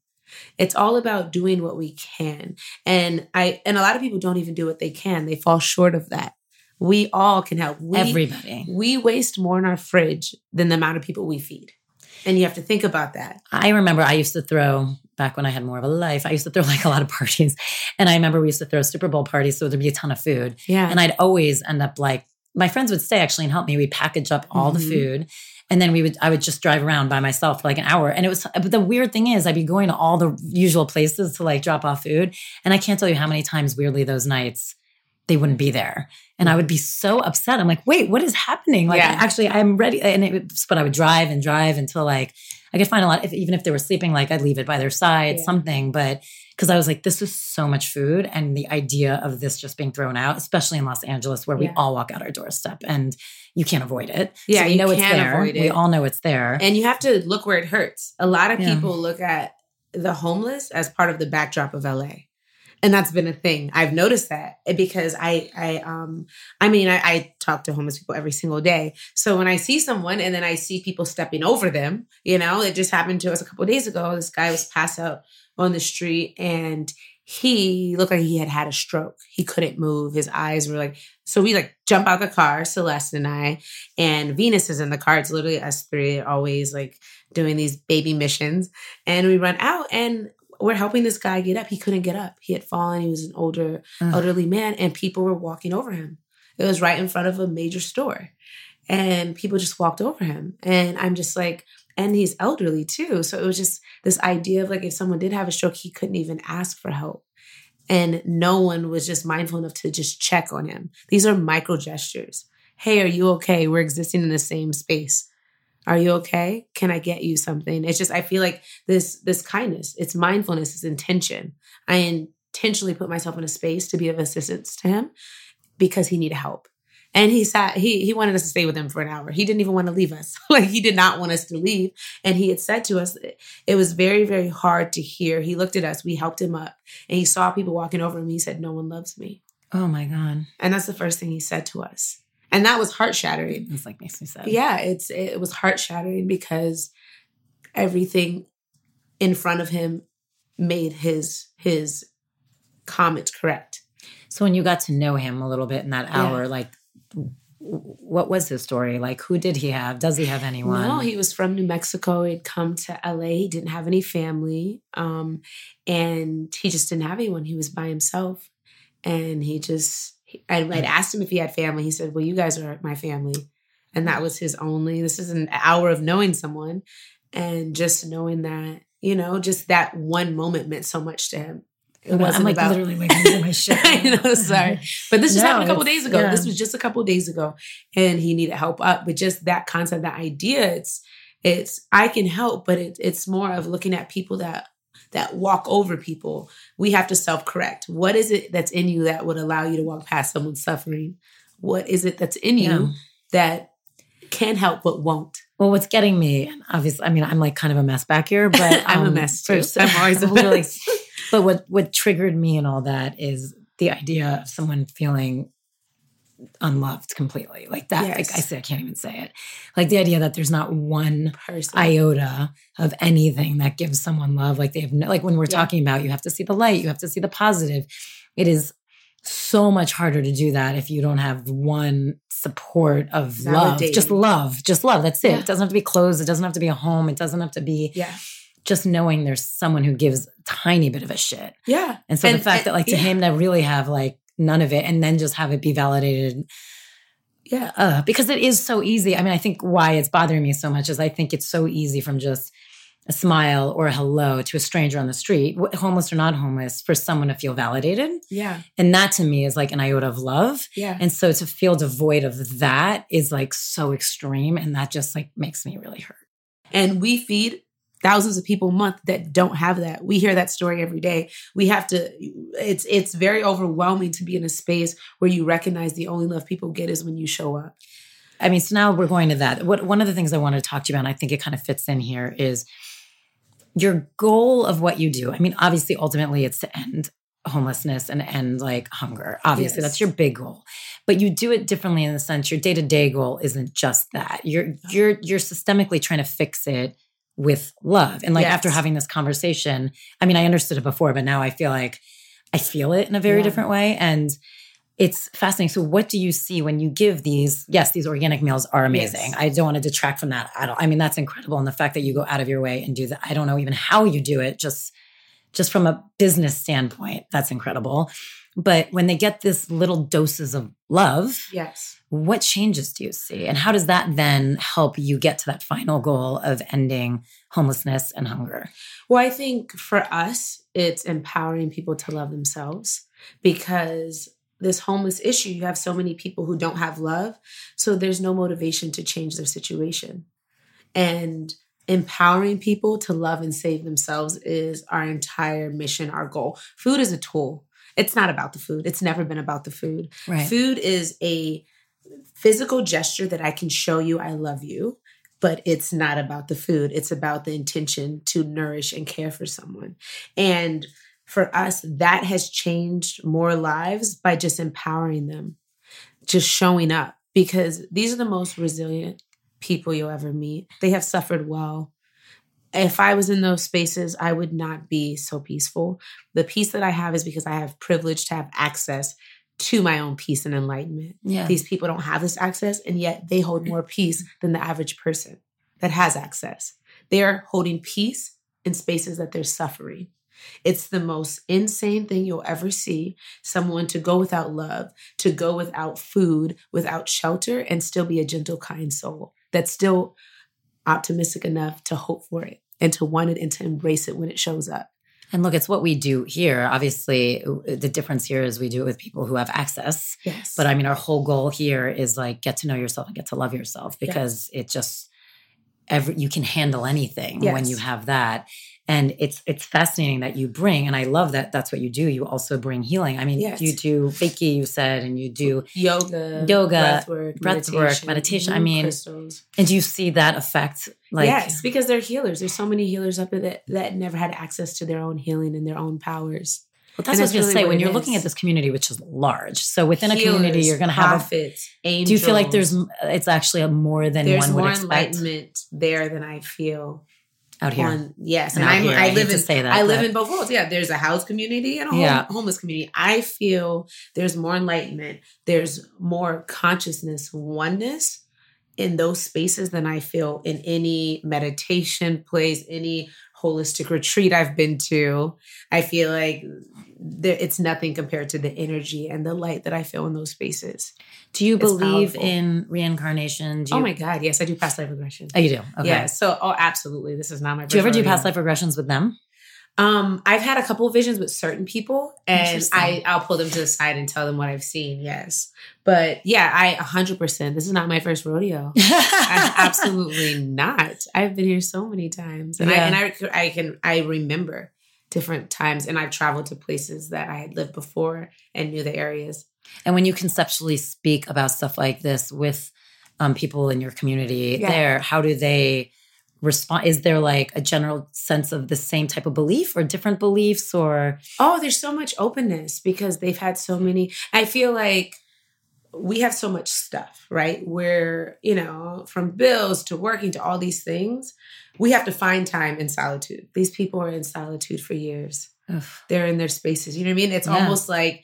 It's all about doing what we can. And I and a lot of people don't even do what they can. They fall short of that. We all can help. We, Everybody. we waste more in our fridge than the amount of people we feed. And you have to think about that. I remember I used to throw back when I had more of a life. I used to throw like a lot of parties, and I remember we used to throw Super Bowl parties, so there'd be a ton of food, Yeah. and I'd always end up like my friends would stay actually and help me. We'd package up all the Mhm. food, and then we would I would just drive around by myself for like an hour, and it was. But the weird thing is, I'd be going to all the usual places to like drop off food, and I can't tell you how many times weirdly those nights they wouldn't be there. And I hmm. would be so upset. I'm like, wait, what is happening? Like, Yeah. actually, I'm ready. And it, but I would drive and drive until like I could find a lot. If, even if they were sleeping, like I'd leave it by their side, Yeah. something. But because I was like, this is so much food, and the idea of this just being thrown out, especially in Los Angeles, where we all walk out our doorstep and you can't avoid it. Yeah, so we you know it's there. avoid We all know it's there. And you have to look where it hurts. A lot of Yeah. people look at the homeless as part of the backdrop of LA. And that's been a thing. I've noticed that because I, I, um, I mean, I, I talk to homeless people every single day. So when I see someone and then I see people stepping over them, you know, it just happened to us a couple of days ago. This guy was passed out on the street and he looked like he had had a stroke. He couldn't move. His eyes were like, so we like jump out the car, Celeste and I, and Venus is in the car. It's literally us three always like doing these baby missions. And we run out and we're helping this guy get up. He couldn't get up. He had fallen. He was an older, Ugh. elderly man, and people were walking over him. It was right in front of a major store. And people just walked over him. And I'm just like, and he's elderly too. So it was just this idea of like if someone did have a stroke, he couldn't even ask for help. And no one was just mindful enough to just check on him. These are micro gestures. Hey, are you okay? We're existing in the same space. Are you okay? Can I get you something? It's just I feel like this this kindness, it's mindfulness, it's intention. I intentionally put myself in a space to be of assistance to him because he needed help. And he sat, he he wanted us to stay with him for an hour. He didn't even want to leave us. like he did not want us to leave. And he had said to us, it was very, very hard to hear. He looked at us, we helped him up, and he saw people walking over him. He said, No one loves me. Oh my God. And that's the first thing he said to us. And that was heart shattering. It's like makes me sad. Yeah, it's it was heart shattering because everything in front of him made his his comments correct. So when you got to know him a little bit in that hour, yeah. like what was his story? Like, who did he have? Does he have anyone? No, he was from New Mexico. He'd come to LA. He didn't have any family. Um, and he just didn't have anyone. He was by himself. And he just, I, I'd mm. asked him if he had family. He said, Well, you guys are my family. And that was his only, this is an hour of knowing someone. And just knowing that, you know, just that one moment meant so much to him. It wasn't I'm like about, literally like losing my shit. I know, sorry. But this just no, happened a couple days ago. Yeah. This was just a couple days ago. And he needed help up. But just that concept, that idea, it's it's I can help, but it, it's more of looking at people that that walk over people. We have to self-correct. What is it that's in you that would allow you to walk past someone suffering? What is it that's in you yeah. that can help but won't? Well, what's getting me, and obviously, I mean, I'm like kind of a mess back here, but I'm um, a mess too. First, I'm always a mess. But what what triggered me and all that is the idea of someone feeling unloved completely like that yes. like i said i can't even say it like the idea that there's not one Person. iota of anything that gives someone love like they have no, like when we're yeah. talking about you have to see the light you have to see the positive it is so much harder to do that if you don't have one support of love just love just love that's it yeah. it doesn't have to be clothes it doesn't have to be a home it doesn't have to be yeah just knowing there's someone who gives a tiny bit of a shit. Yeah. And so and, the fact and, that like to yeah. him to really have like none of it and then just have it be validated. Yeah. Uh, because it is so easy. I mean, I think why it's bothering me so much is I think it's so easy from just a smile or a hello to a stranger on the street, homeless or not homeless, for someone to feel validated. Yeah. And that to me is like an iota of love. Yeah. And so to feel devoid of that is like so extreme. And that just like makes me really hurt. And we feed thousands of people a month that don't have that. We hear that story every day. We have to it's it's very overwhelming to be in a space where you recognize the only love people get is when you show up. I mean, so now we're going to that. What one of the things I want to talk to you about, and I think it kind of fits in here, is your goal of what you do. I mean, obviously, ultimately, it's to end homelessness and end like hunger. Obviously, yes. that's your big goal. But you do it differently in the sense your day-to-day goal isn't just that. You're you're you're systemically trying to fix it with love. And like yes. after having this conversation, I mean, I understood it before, but now I feel like I feel it in a very yeah. different way. And it's fascinating. So, what do you see when you give these? Yes, these organic meals are amazing. Yes. I don't want to detract from that at all. I mean, that's incredible. And the fact that you go out of your way and do that, I don't know even how you do it, just just from a business standpoint, that's incredible. But when they get this little doses of love, yes, what changes do you see? And how does that then help you get to that final goal of ending homelessness and hunger? Well, I think for us, it's empowering people to love themselves because this homeless issue, you have so many people who don't have love. So there's no motivation to change their situation. And empowering people to love and save themselves is our entire mission, our goal. Food is a tool. It's not about the food. It's never been about the food. Right. Food is a physical gesture that I can show you I love you, but it's not about the food. It's about the intention to nourish and care for someone. And for us, that has changed more lives by just empowering them, just showing up, because these are the most resilient people you'll ever meet. They have suffered well. If I was in those spaces, I would not be so peaceful. The peace that I have is because I have privilege to have access to my own peace and enlightenment. Yeah. These people don't have this access, and yet they hold more peace than the average person that has access. They're holding peace in spaces that they're suffering. It's the most insane thing you'll ever see someone to go without love, to go without food, without shelter, and still be a gentle, kind soul that's still optimistic enough to hope for it and to want it and to embrace it when it shows up. And look, it's what we do here. Obviously, the difference here is we do it with people who have access. Yes. But I mean, our whole goal here is like get to know yourself and get to love yourself because yes. it just every you can handle anything when you have that. And it's it's fascinating that you bring, and I love that that's what you do. You also bring healing. I mean, Yes. you do Reiki, you said, and you do. Yoga, Yoga, breath work, breath work, meditation. I mean, crystals. And do you see that effect? Like, yes, because they're healers. There's so many healers up there that, that never had access to their own healing and their own powers. well, that's what I And was going to really say. When you're looking at this community, which is large, so within a community, you're going to have. A, angels. do you feel like there's it's actually a more than there's one would more expect enlightenment there than I feel out here? on yes, And and, I'm, here, I I live in say that, I live but- in both worlds. Yeah, there's a house community and a home, Yeah. homeless community. I feel there's more enlightenment. There's more consciousness, oneness in those spaces than I feel in any meditation place, any holistic retreat I've been to. I feel like there, it's nothing compared to the energy and the light that I feel in those spaces. Do you It's believe powerful. in reincarnation? Do you, oh my God, yes, I do past life regression. Oh, you do. Okay. Yeah, so oh, absolutely. This is not my. Do you ever do past life regressions with them? Um, I've had a couple of visions with certain people, and I I'll pull them to the side and tell them what I've seen. Yes, but yeah, I hundred percent. This is not my first rodeo. I, absolutely not. I've been here so many times, and Yeah. I and I I can I remember different times, and I've traveled to places that I had lived before and knew the areas. And when you conceptually speak about stuff like this with um, people in your community Yeah. there, how do they respond? Is there like a general sense of the same type of belief or different beliefs or? Oh, there's so much openness because they've had so many. I feel like we have so much stuff, right? Where, you know, from bills to working to all these things, we have to find time in solitude. These people are in solitude for years. Ugh, They're in their spaces. You know what I mean? It's Yeah. almost like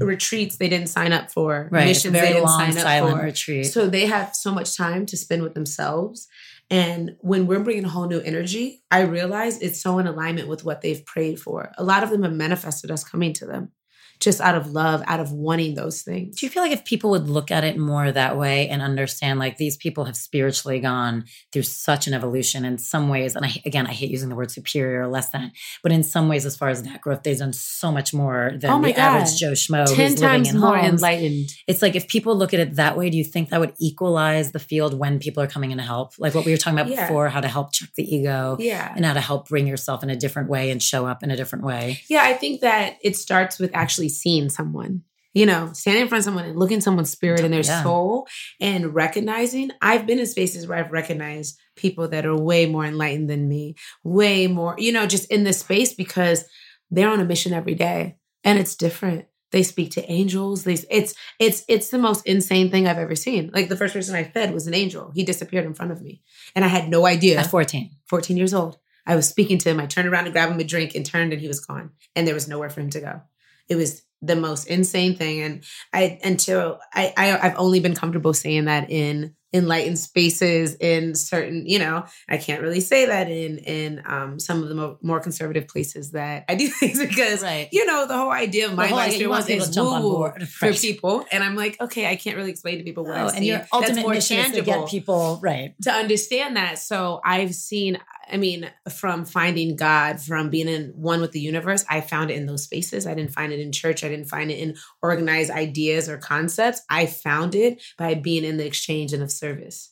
retreats they didn't sign up for, right. Missions they didn't long sign up silent for. retreat. So they have so much time to spend with themselves. And when we're bringing a whole new energy, I realize it's so in alignment with what they've prayed for. A lot of them have manifested us coming to them just out of love, out of wanting those things. Do you feel like if people would look at it more that way and understand like these people have spiritually gone through such an evolution in some ways, and I again I hate using the word superior or less than, but in some ways, as far as that growth, they've done so much more than Oh the average Joe Schmo who's 10 living in more homes. enlightened. It's like if people look at it that way, do you think that would equalize the field when people are coming in to help? Like what we were talking about Yeah. before, how to help check the ego Yeah. and how to help bring yourself in a different way and show up in a different way. Yeah, I think that it starts with actually seeing someone. You know, standing in front of someone and looking someone's spirit and their Yeah. soul and recognizing. I've been in spaces where I've recognized people that are way more enlightened than me, way more, you know, just in this space because they're on a mission every day and it's different. They speak to angels. They it's it's it's the most insane thing I've ever seen. Like the first person I fed was an angel. He disappeared in front of me. And I had no idea. At 14. 14 years old. I was speaking to him. I turned around to grab him a drink and turned and he was gone. And there was nowhere for him to go. It was the most insane thing. And I until I, I I've only been comfortable saying that in enlightened spaces in certain, you know, I can't really say that in in um some of the mo- more conservative places that I do things because Right. you know the whole idea of my life whole body idea- you spirit want was is jump on board. for people. And I'm like, okay, I can't really explain to people what Oh, I've and seen. your That's ultimate more mission is to get people right. to understand that. So I've seen, I mean, from finding God, from being in one with the universe, I found it in those spaces. I didn't find it in church. I didn't find it in organized ideas or concepts. I found it by being in the exchange and of service.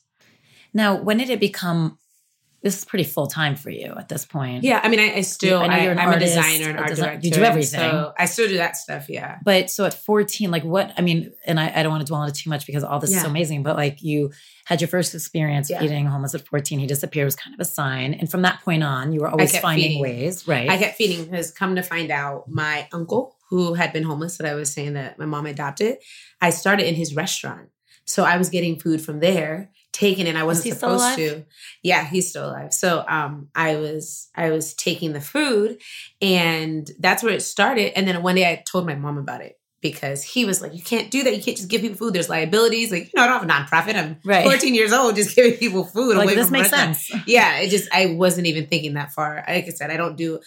Now, when did it become? This is pretty full time for you at this point. Yeah, I mean, I, I still, I know I you're an am a designer and a art design- director. you do everything. So I still do that stuff. Yeah. But so at 14, like what? I mean, and I, I don't want to dwell on it too much because all this is so amazing. But like you had your first experience Yeah. eating homeless at 14. He disappeared was kind of a sign, and from that point on, you were always finding feeding. ways, right? I kept feeding because come to find out, my uncle who had been homeless that I was saying that my mom adopted, I started in his restaurant. So I was getting food from there, taking it. I wasn't still supposed to. Yeah, he's still alive. So um I was I was taking the food and that's where it started. And then one day I told my mom about it because he was like, You can't do that. You can't just give people food. There's liabilities. Like, you know, I don't have a nonprofit. I'm Right. 14 years old, just giving people food. like away this from makes sense. yeah it just i wasn't even thinking that far like i said i don't do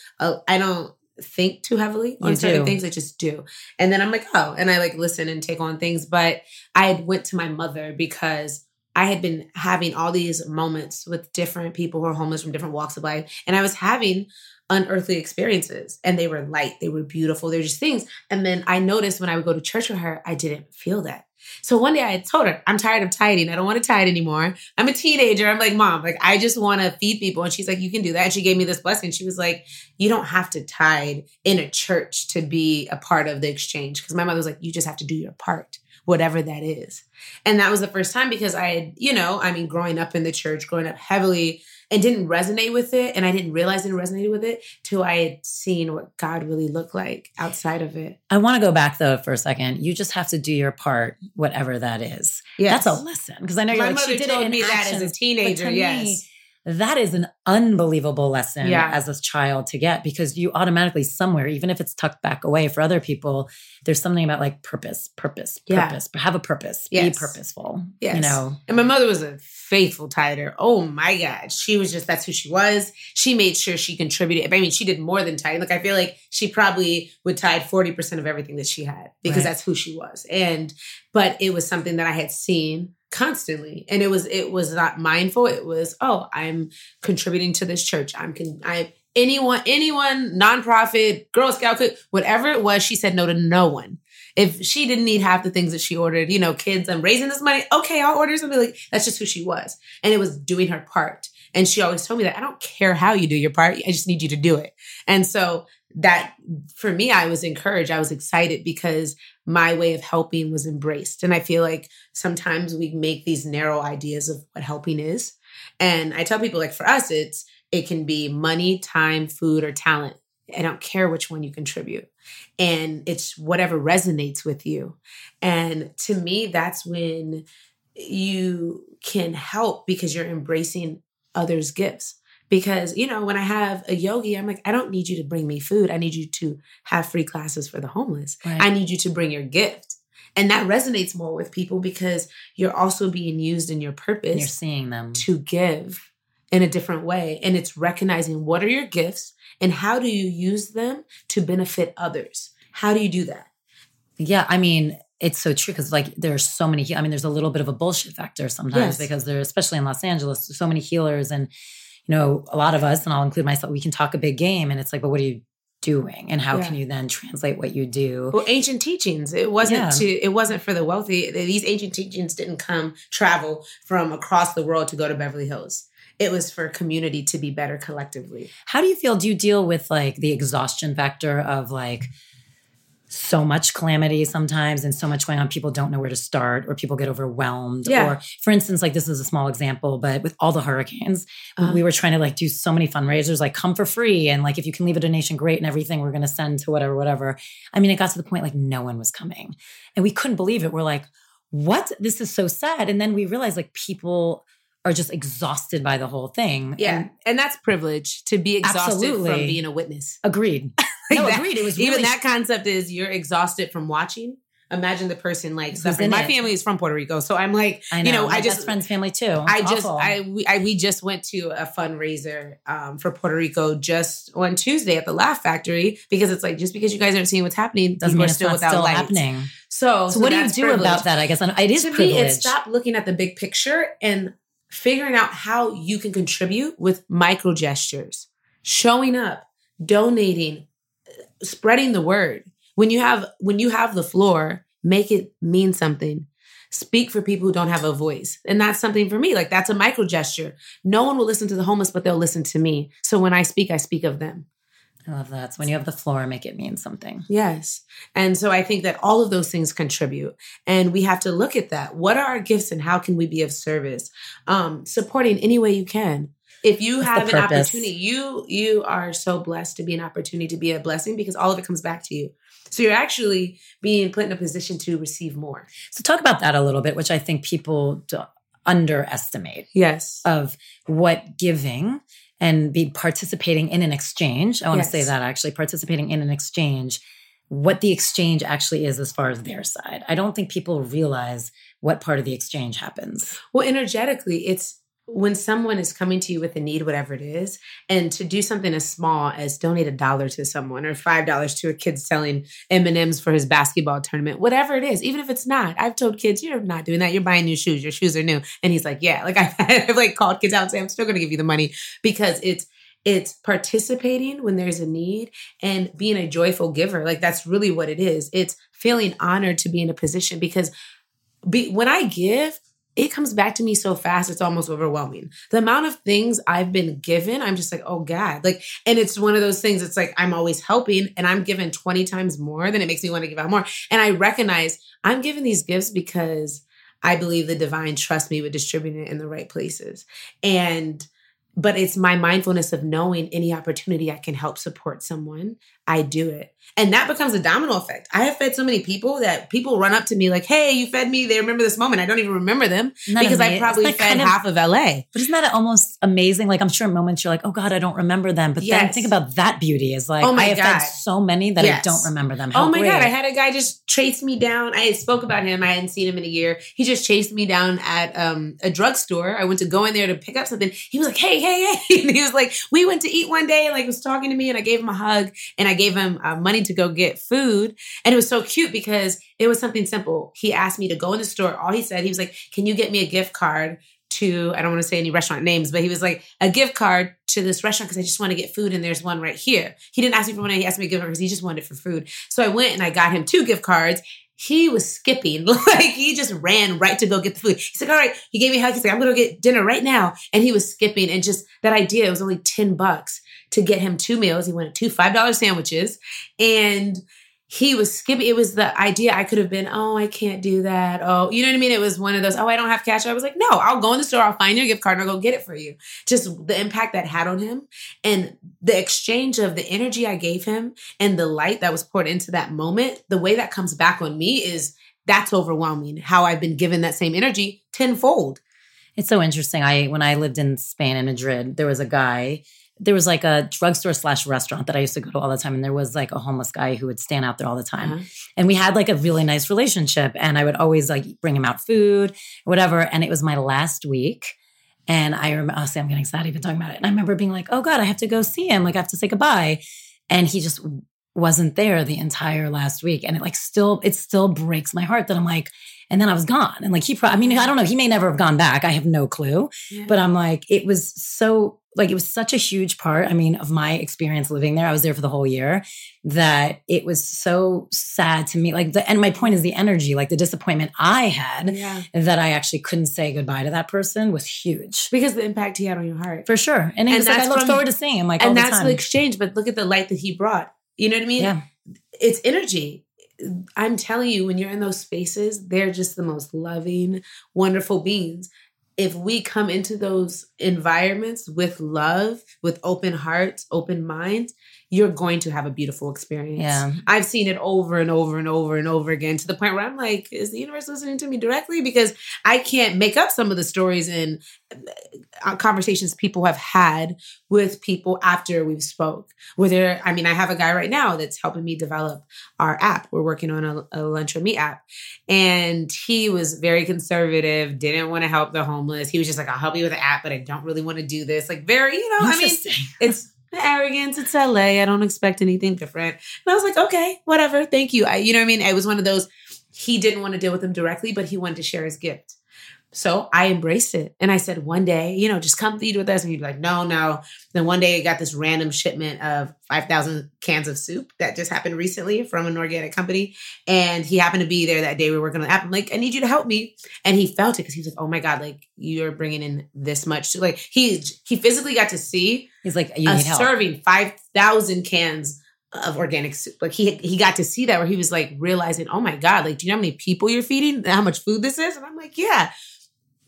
i don't think too heavily on You certain do. things i just do. And then i'm like oh and i like listen and take on things. But i had went to my mother because i had been having all these moments with different people who are homeless from different walks of life. And i was having unearthly experiences and they were light they were beautiful they're just things. And then i noticed when i would go to church with her i didn't feel that So one day I told her, I'm tired of tithing. I don't want to tithe anymore. I'm a teenager. I'm like, mom, like I just want to feed people. And she's like, you can do that. And she gave me this blessing. She was like, you don't have to tithe in a church to be a part of the exchange. Cause my mother was like, you just have to do your part, whatever that is. And that was the first time because I had, you know, I mean, growing up in the church, growing up heavily and didn't resonate with it. And I didn't realize it resonated with it till I had seen what God really looked like outside of it. I want to go back though for a second. You just have to do your part, whatever that is. Yes. That's a lesson because I know you're My like, mother she did told it in me that as a actions, teenager. Yes. me, that is an unbelievable lesson Yeah. as a child to get because you automatically somewhere, even if it's tucked back away for other people, there's something about like purpose, purpose, Yeah. purpose. Have a purpose. Yes. Be purposeful. Yes. You know, And my mother was a faithful tither. Oh my God. She was just, that's who she was. She made sure she contributed. I mean, she did more than tithe. Like, I feel like she probably would tithe 40% of everything that she had because Right. that's who she was. And, but it was something that I had seen constantly and it was it was not mindful it was oh i'm contributing to this church i'm can i anyone anyone nonprofit girl scout cook whatever it was she said no to no one if she didn't need half the things that she ordered, you know, kids, I'm raising this money. Okay, I'll order something. Like that's just who she was, and it was doing her part. And she always told me that I don't care how you do your part. I just need you to do it. And so that for me, I was encouraged. I was excited because my way of helping was embraced. And I feel like sometimes we make these narrow ideas of what helping is. And I tell people, like for us, it's it can be money, time, food, or talent. I don't care which one you contribute. And it's whatever resonates with you. And to me, that's when you can help because you're embracing others' gifts. Because, you know, when I have a yogi, I'm like, I don't need you to bring me food. I need you to have free classes for the homeless. Right. I need you to bring your gift. And that resonates more with people because you're also being used in your purpose you're seeing them. to give in a different way. And it's recognizing what are your gifts and how do you use them to benefit others? How do you do that? Yeah, I mean, it's so true because like there's so many. I mean, there's a little bit of a bullshit factor sometimes Yes. because there, especially in Los Angeles, so many healers, and know, a lot of us, and I'll include myself, we can talk a big game, and it's like, but what are you doing, and how Yeah. can you then translate what you do? Well, ancient teachings. It wasn't Yeah. to it wasn't for the wealthy. These ancient teachings didn't come travel from across the world to go to Beverly Hills. It was for community to be better collectively. How do you feel? Do you deal with like the exhaustion factor of like so much calamity sometimes and so much going on? People don't know where to start or people get overwhelmed. Yeah. Or, for instance, like this is a small example, but with all the hurricanes, Uh-huh. we were trying to like do so many fundraisers, like come for free. And like if you can leave a donation, great, and everything we're going to send to whatever, whatever. I mean, it got to the point like no one was coming and we couldn't believe it. We're like, what? This is so sad. And then we realized like people are just exhausted by the whole thing. Yeah, And and, that's privilege to be exhausted Absolutely. from being a witness. agreed. No, That- agreed. It was even that concept is you're exhausted from watching. Imagine the person like suffering. My it. family is from Puerto Rico, so I'm like, I know. you know, I just friend's family too. I just. I we, I we just went to a fundraiser um, for Puerto Rico just on Tuesday at the Laugh Factory because it's like just because you guys aren't seeing what's happening, doesn't mean it's still not without still lights. happening. So, So, what do you do privilege. about that? I guess it is to privilege. me, it's stop looking at the big picture and figuring out how you can contribute with micro gestures, showing up, donating, spreading the word. When you have when you have the floor, make it mean something. Speak for people who don't have a voice. And that's something for me. Like that's a micro gesture. No one will listen to the homeless, but they'll listen to me. So when I speak, I speak of them. I love that. So when you have the floor, make it mean something. Yes. And so I think that all of those things contribute. And we have to look at that. What are our gifts and how can we be of service? Um, supporting any way you can. If you have an purpose? opportunity, you you are so blessed to be an opportunity to be a blessing because all of it comes back to you. So you're actually being put in a position to receive more. So talk about that a little bit, which I think people underestimate Yes. of what giving and be participating in an exchange. I want to say that actually participating in an exchange, what the exchange actually is as far as their side. I don't think people realize what part of the exchange happens. Well, energetically, it's when someone is coming to you with a need, whatever it is, and to do something as small as donate a dollar to someone or five dollars to a kid selling M and M's for his basketball tournament, whatever it is, even if it's not. I've told kids, you're not doing that. You're buying new shoes. Your shoes are new, and he's like, yeah. Like I've, I've like called kids out and say, I'm still going to give you the money because it's it's participating when there's a need and being a joyful giver. Like that's really what it is. It's feeling honored to be in a position because be, when I give, it comes back to me so fast, it's almost overwhelming. The amount of things I've been given, I'm just like, oh God. Like, and it's one of those things, it's like I'm always helping and I'm given 20 times more than it makes me want to give out more. And I recognize I'm giving these gifts because I believe the divine trusts me with distributing it in the right places. And but it's my mindfulness of knowing any opportunity I can help support someone, I do it. And that becomes a domino effect. I have fed so many people that people run up to me like, hey, you fed me. They remember this moment. I don't even remember them because I probably fed kind of, half of LA. But isn't that almost amazing? Like, I'm sure in moments you're like, oh God, I don't remember them. But yes. then think about that beauty is like, oh my I have God. fed so many that yes. I don't remember them. How oh my great. God. I had a guy just chase me down. I spoke about him. I hadn't seen him in a year. He just chased me down at um, a drugstore. I went to go in there to pick up something. He was like, hey, hey, hey. And he was like, we went to eat one day and like was talking to me and I gave him a hug and I gave him uh, money to go get food. And it was so cute because it was something simple. He asked me to go in the store. All he said, he was like, Can you get me a gift card to, I don't want to say any restaurant names, but he was like, a gift card to this restaurant because I just want to get food and there's one right here. He didn't ask me for money, he asked me to give because he just wanted for food. So I went and I got him two gift cards he was skipping. Like he just ran right to go get the food. He's like, all right. He gave me a hug. He's like, I'm gonna get dinner right now. And he was skipping. And just that idea, it was only 10 bucks to get him two meals. He wanted two $5 sandwiches. And he was skipping. It was the idea I could have been, oh, I can't do that. Oh, you know what I mean? It was one of those, oh, I don't have cash. I was like, no, I'll go in the store, I'll find your gift card and I'll go get it for you. Just the impact that had on him and the exchange of the energy I gave him and the light that was poured into that moment, the way that comes back on me is that's overwhelming. How I've been given that same energy tenfold. It's so interesting. I when I lived in Spain in Madrid, there was a guy there was like a drugstore slash restaurant that I used to go to all the time. And there was like a homeless guy who would stand out there all the time. Uh-huh. And we had like a really nice relationship. And I would always like bring him out food, whatever. And it was my last week. And I remember, honestly, I'm getting sad even talking about it. And I remember being like, oh God, I have to go see him. Like, I have to say goodbye. And he just wasn't there the entire last week. And it like still, it still breaks my heart that I'm like, and then I was gone. And like he, pro- I mean, I don't know. He may never have gone back. I have no clue. Yeah. But I'm like, it was so like it was such a huge part. I mean, of my experience living there. I was there for the whole year. That it was so sad to me. Like the and my point is the energy, like the disappointment I had yeah. that I actually couldn't say goodbye to that person was huge because the impact he had on your heart for sure. And, and like, I look forward to seeing him. Like, and that's the, the exchange. But look at the light that he brought. You know what I mean? Yeah. It's energy. I'm telling you, when you're in those spaces, they're just the most loving, wonderful beings. If we come into those environments with love, with open hearts, open minds, you're going to have a beautiful experience. Yeah. I've seen it over and over and over and over again to the point where I'm like, is the universe listening to me directly? Because I can't make up some of the stories and uh, conversations people have had with people after we've spoke. Where there, I mean, I have a guy right now that's helping me develop our app. We're working on a, a lunch or meet app. And he was very conservative, didn't want to help the homeless. He was just like, I'll help you with the app, but I don't really want to do this. Like very, you know, I mean, it's arrogance. It's LA. I don't expect anything different. And I was like, okay, whatever. Thank you. I, you know what I mean? It was one of those, he didn't want to deal with them directly, but he wanted to share his gift. So I embraced it. And I said, one day, you know, just come eat with us. And he'd be like, no, no. Then one day I got this random shipment of 5,000 cans of soup that just happened recently from an organic company. And he happened to be there that day we were working on the app. I'm like, I need you to help me. And he felt it because he was like, oh my God, like you're bringing in this much. Like he, he physically got to see He's like, you need serving 5,000 cans of organic soup. Like he he got to see that where he was like realizing, oh my God, like, do you know how many people you're feeding? How much food this is? And I'm like, yeah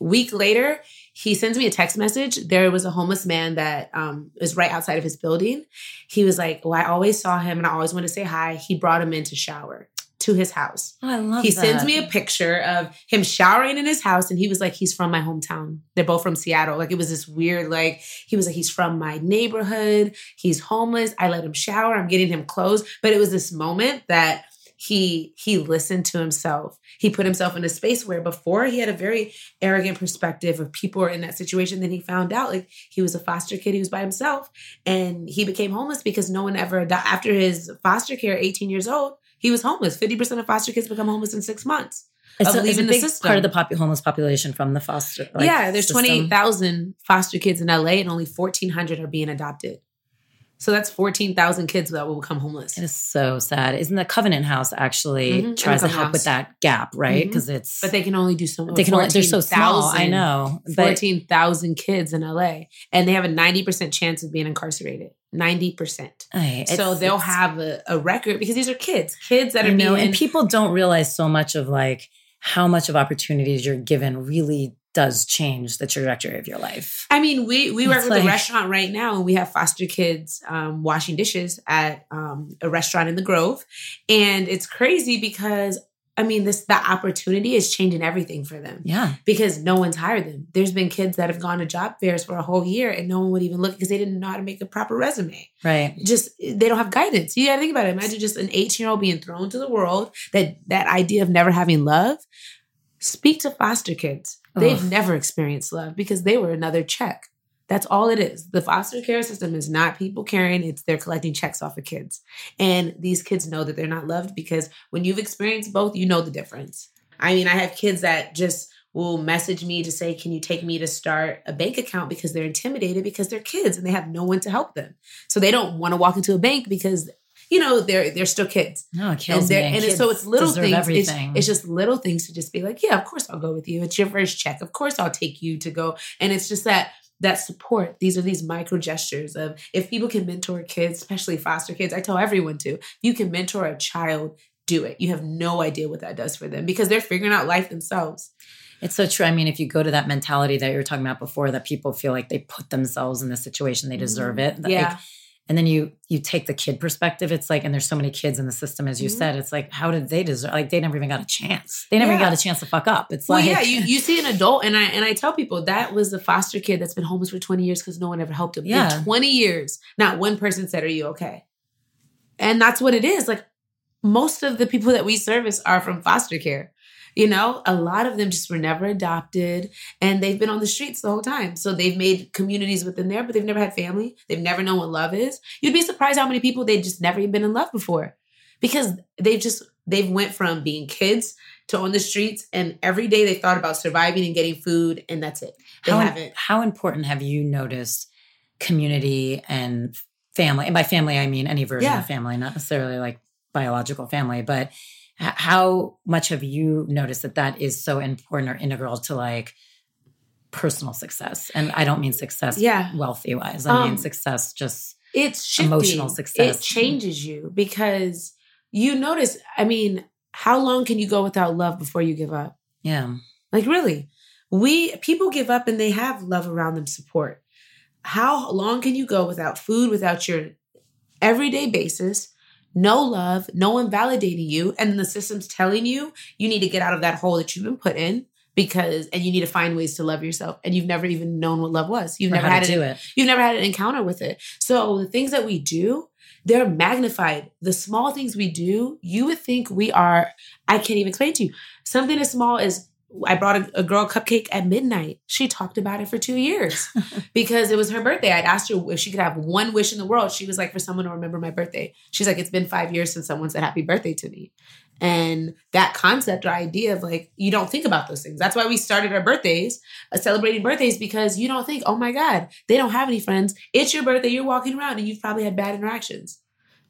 week later, he sends me a text message. There was a homeless man that um, is right outside of his building. He was like, "Well, I always saw him, and I always want to say hi." He brought him in to shower to his house. Oh, I love he that. sends me a picture of him showering in his house, and he was like, "He's from my hometown. They're both from Seattle." Like it was this weird, like he was like, "He's from my neighborhood. He's homeless. I let him shower. I'm getting him clothes." But it was this moment that he he listened to himself he put himself in a space where before he had a very arrogant perspective of people are in that situation then he found out like he was a foster kid he was by himself and he became homeless because no one ever after his foster care 18 years old he was homeless 50% of foster kids become homeless in six months it's, a, it's a big part of the pop- homeless population from the foster. Like, yeah, there's 28,000 foster kids in LA and only 1,400 are being adopted. So that's 14,000 kids that will become homeless. It is so sad. Isn't the Covenant House actually Mhm, tries to help House. with that gap, right? Because it's But they can only do so much. they can only they're so small. I know, but 14,000 kids in LA. And they have a 90% chance of being incarcerated. 90%. Ay, so they'll have a, a record because these are kids, kids that are know, being. and people don't realize so much of like how much of opportunities you're given really does change the trajectory of your life. I mean, we we work It's with a restaurant right now, and we have foster kids um, washing dishes at um, a restaurant in the Grove, and it's crazy because I mean, this the opportunity is changing everything for them Yeah. because no one's hired them. There's been kids that have gone to job fairs for a whole year and no one would even look because they didn't know how to make a proper resume. Right. Just they don't have guidance. You got to think about it. Imagine just an 18 year old being thrown to the world. That that idea of never having love. Speak to foster kids. They've Ugh. never experienced love because they were another check. That's all it is. The foster care system is not people caring, it's they're collecting checks off of kids. And these kids know that they're not loved because when you've experienced both, you know the difference. I mean, I have kids that just will message me to say, Can you take me to start a bank account because they're intimidated because they're kids and they have no one to help them. So they don't want to walk into a bank because, you know, they're they're still kids No, it kills and, me. and Kids so it's little things. It's, it's just little things to just be like, yeah, of course I'll go with you. It's your first check. Of course I'll take you to go. And it's just that that support. These are these micro gestures of if people can mentor kids, especially foster kids. I tell everyone to. You can mentor a child, do it. You have no idea what that does for them because they're figuring out life themselves. It's so true. I mean, if you go to that mentality that you were talking about before, that people feel like they put themselves in this situation, they deserve mm-hmm. it. that, like, Yeah. And then you you take the kid perspective. It's like, and there's so many kids in the system, as you Mhm. said. It's like, how did they deserve? Like, they never even got a chance. They never Yeah. got a chance to fuck up. It's Well, like, yeah, you, you see an adult, and I and I tell people that was the foster kid that's been homeless for 20 years because no one ever helped him. Yeah. In 20 years, not one person said, Are you okay? And that's what it is. Like most of the people that we service are from foster care. You know, a lot of them just were never adopted and they've been on the streets the whole time. So they've made communities within there, but they've never had family. They've never known what love is. You'd be surprised how many people they just never even been in love before because they've just, they've went from being kids to on the streets and every day they thought about surviving and getting food and that's it. They how, haven't. how important have you noticed community and family? And by family, I mean any version Yeah. of family, not necessarily like biological family, but how much have you noticed that that is so important or integral to like personal success? And I don't mean success Yeah. wealthy wise. I mean Um, success just It's shifting. Emotional success. It changes you because you notice, I mean, how long can you go without love before you give up? yeah. Like really, we people give up and they have love around them, support. How long can you go without food, without your everyday basis, no love, no one validating you, and the system's telling you you need to get out of that hole that you've been put in because, and you need to find ways to love yourself, and you've never even known what love was. You've or never had do it. You've never had an encounter with it. So the things that we do, they're magnified. The small things we do, you would think we are, I can't even explain to you. Something as small as I brought a, a girl cupcake at midnight. She talked about it for two years because it was her birthday. I'd asked her if she could have one wish in the world. She was like, for someone to remember my birthday. She's like, it's been five years since someone said happy birthday to me. And that concept or idea of like, you don't think about those things. That's why we started our birthdays, uh, celebrating birthdays, because you don't think, oh my God, they don't have any friends. It's your birthday. You're walking around and you've probably had bad interactions.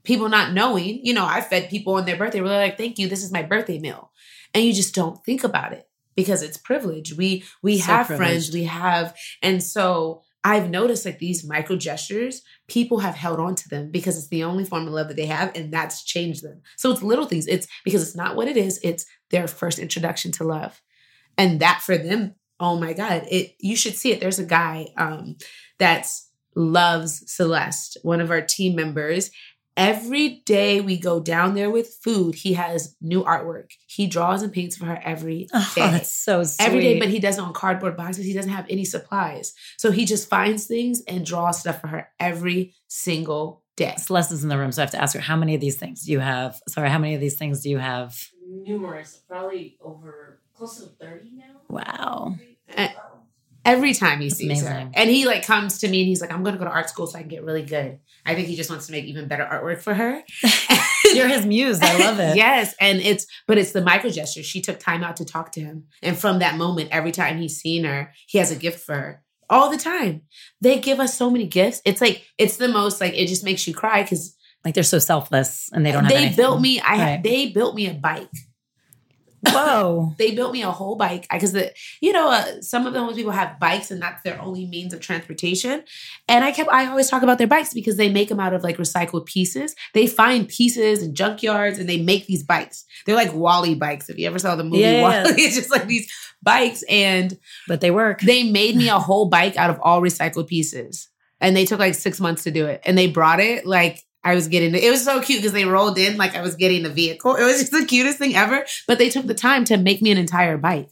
People not knowing, you know, I fed people on their birthday. We're like, thank you. This is my birthday meal. And you just don't think about it because it's privilege. We we So have privileged. friends, we have, and so I've noticed like these micro gestures, people have held on to them because it's the only form of love that they have, and that's changed them. So it's little things. It's because it's not what it is, it's their first introduction to love. And that for them, oh my God, it you should see it. There's a guy um that's loves Celeste, one of our team members. Every day we go down there with food, he has new artwork. He draws and paints for her every day Oh, that's so sweet. every day, but he does it on cardboard boxes. He doesn't have any supplies. So he just finds things and draws stuff for her every single day. Celeste is in the room, so I have to ask her how many of these things do you have? Sorry, how many of these things do you have? numerous, probably over close to 30 now. Wow. Eh, Every time he sees her. And he like comes to me and he's like, I'm gonna go to art school so I can get really good. I think he just wants to make even better artwork for her. You're his muse. I love it. yes. And it's but it's the micro gesture. She took time out to talk to him. And from that moment, every time he's seen her, he has a gift for her. all the time. They give us so many gifts. It's like it's the most like it just makes you cry because Like they're so selfless and they don't have they anything. built me. I Right. they built me a bike. Whoa. They built me a whole bike because you know uh, some of the homeless people have bikes and that's their only means of transportation. And I kept I always talk about their bikes because they make them out of like recycled pieces. They find pieces in junkyards and they make these bikes. They're like WALL-E bikes. If you ever saw the movie Yeah. WALL-E, it's just like these bikes and But they work. they made me a whole bike out of all recycled pieces. And they took like six months to do it. And they brought it like I was getting it It was so cute because they rolled in like I was getting the vehicle. It was just the cutest thing ever. But they took the time to make me an entire bike.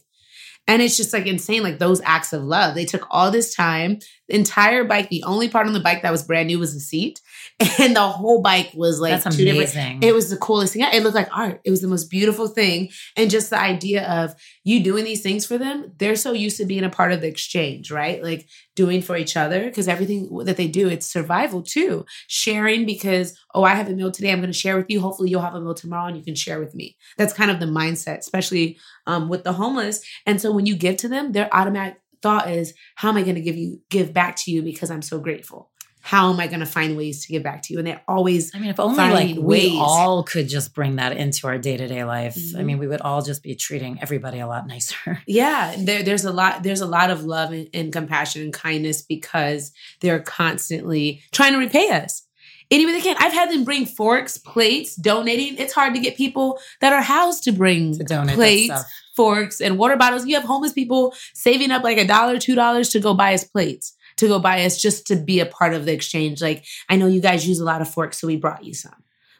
And it's just like insane, like those acts of love. They took all this time, the entire bike, the only part on the bike that was brand new was the seat. And the whole bike was like That's two different amazing. it was the coolest thing. It looked like art. It was the most beautiful thing. And just the idea of you doing these things for them, they're so used to being a part of the exchange, right? Like doing for each other because everything that they do, it's survival too. Sharing because, oh, I have a meal today. I'm going to share with you. Hopefully you'll have a meal tomorrow and you can share with me. That's kind of the mindset, especially um, with the homeless. And so when you give to them, their automatic thought is, how am I going to give you, give back to you because I'm so grateful? How am I going to find ways to give back to you? And they're always I mean, if only like finding we all could just bring that into our day to day life. I Mhm. mean, we would all just be treating everybody a lot nicer. Yeah, there, there's a lot. There's a lot of love and, and compassion and kindness because they're constantly trying to repay us. Any way they can. I've had them bring forks, plates, donating. It's hard to get people that are housed to bring To plates, forks, and water bottles. You have homeless people saving up like a dollar, two dollars to go buy us plates, to go buy us just to be a part of the exchange. Like I know you guys use a lot of forks, so we brought you some.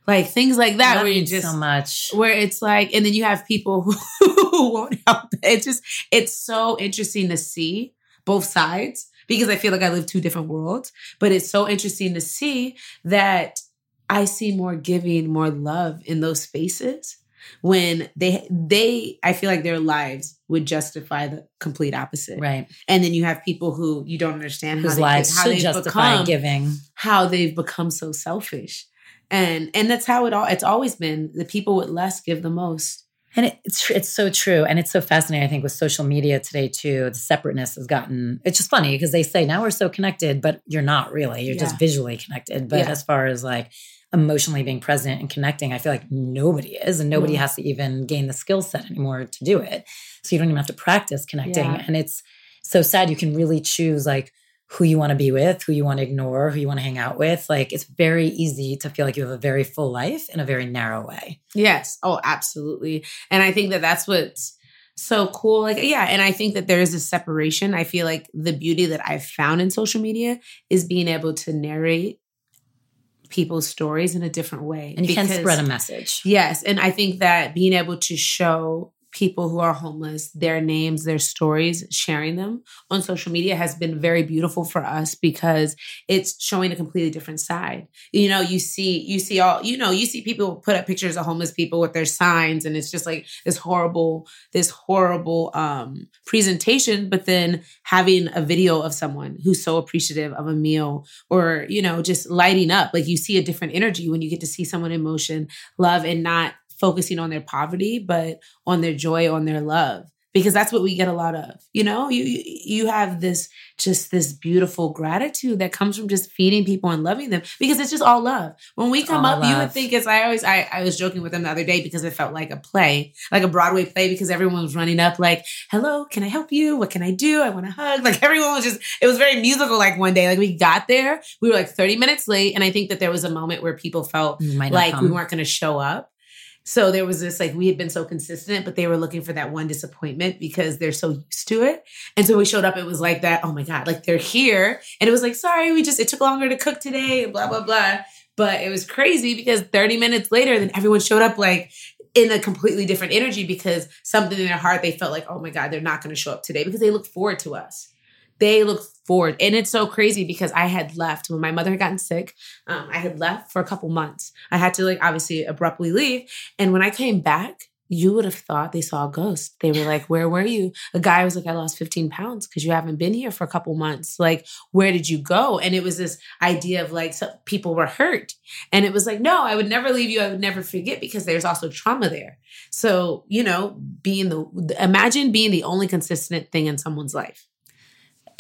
Like things like that, That where you just so much. where it's like, and then you have people who, who won't help. It's just, it's so interesting to see both sides because I feel like I live two different worlds. But it's so interesting to see that I see more giving, more love in those spaces when they, they, I feel like their lives would justify the complete opposite. Right. And then you have people who you don't understand how Whose they, lives how should they've justify become giving. how they've become so selfish. And and that's how it all it's always been. The people with less give the most. And it, it's it's so true, and it's so fascinating. I think with social media today too, the separateness has gotten. It's just funny because they say now we're so connected, but you're not really. You're just visually connected. But Yeah. as far as like emotionally being present and connecting, I feel like nobody is, and nobody No. has to even gain the skill set anymore to do it. So you don't even have to practice connecting, Yeah. and it's so sad. You can really choose like who you want to be with, who you want to ignore, who you want to hang out with. Like it's very easy to feel like you have a very full life in a very narrow way. Yes. Oh, absolutely. And I think that that's what's so cool. Like, yeah. And I think that there is a separation. I feel like the beauty that I've found in social media is being able to narrate people's stories in a different way. And you can Because- spread a message. Yes. And I think that being able to show people who are homeless their names, their stories, sharing them on social media has been very beautiful for us because it's showing a completely different side. You know, you see, you see all, you know, you see people put up pictures of homeless people with their signs and it's just like this horrible, this horrible um presentation, but then having a video of someone who's so appreciative of a meal or, you know, just lighting up. Like you see a different energy when you get to see someone in motion, love and not focusing on their poverty, but on their joy, on their love. Because that's what we get a lot of. You know, you you have this just this beautiful gratitude that comes from just feeding people and loving them because it's just all love. When we come all up, you would think it's I always I, I was joking with them the other day because it felt like a play, like a Broadway play, because everyone was running up like, hello, can I help you? What can I do? I want to hug. Like everyone was just, it was very musical like one day. Like we got there, we were like 30 minutes late. And I think that there was a moment where people felt You might not like we weren't going to show up. So there was this like we had been so consistent, but they were looking for that one disappointment because they're so used to it. And so we showed up, it was like that, oh my God, like they're here. And it was like, sorry, we just it took longer to cook today, and blah, blah, blah. But it was crazy because 30 minutes later, then everyone showed up like in a completely different energy because something in their heart, they felt like, oh my God, they're not going to show up today because they look forward to us they look forward. And it's so crazy because I had left when my mother had gotten sick. Um, I had left for a couple months. I had to like obviously abruptly leave. And when I came back, you would have thought they saw a ghost. They were like, Where were you? A guy was like, I lost 15 pounds because you haven't been here for a couple months. Like, where did you go? And it was this idea of like, so people were hurt. And it was like, No, I would never leave you. I would never forget because there's also trauma there. So, you know, being the, imagine being the only consistent thing in someone's life.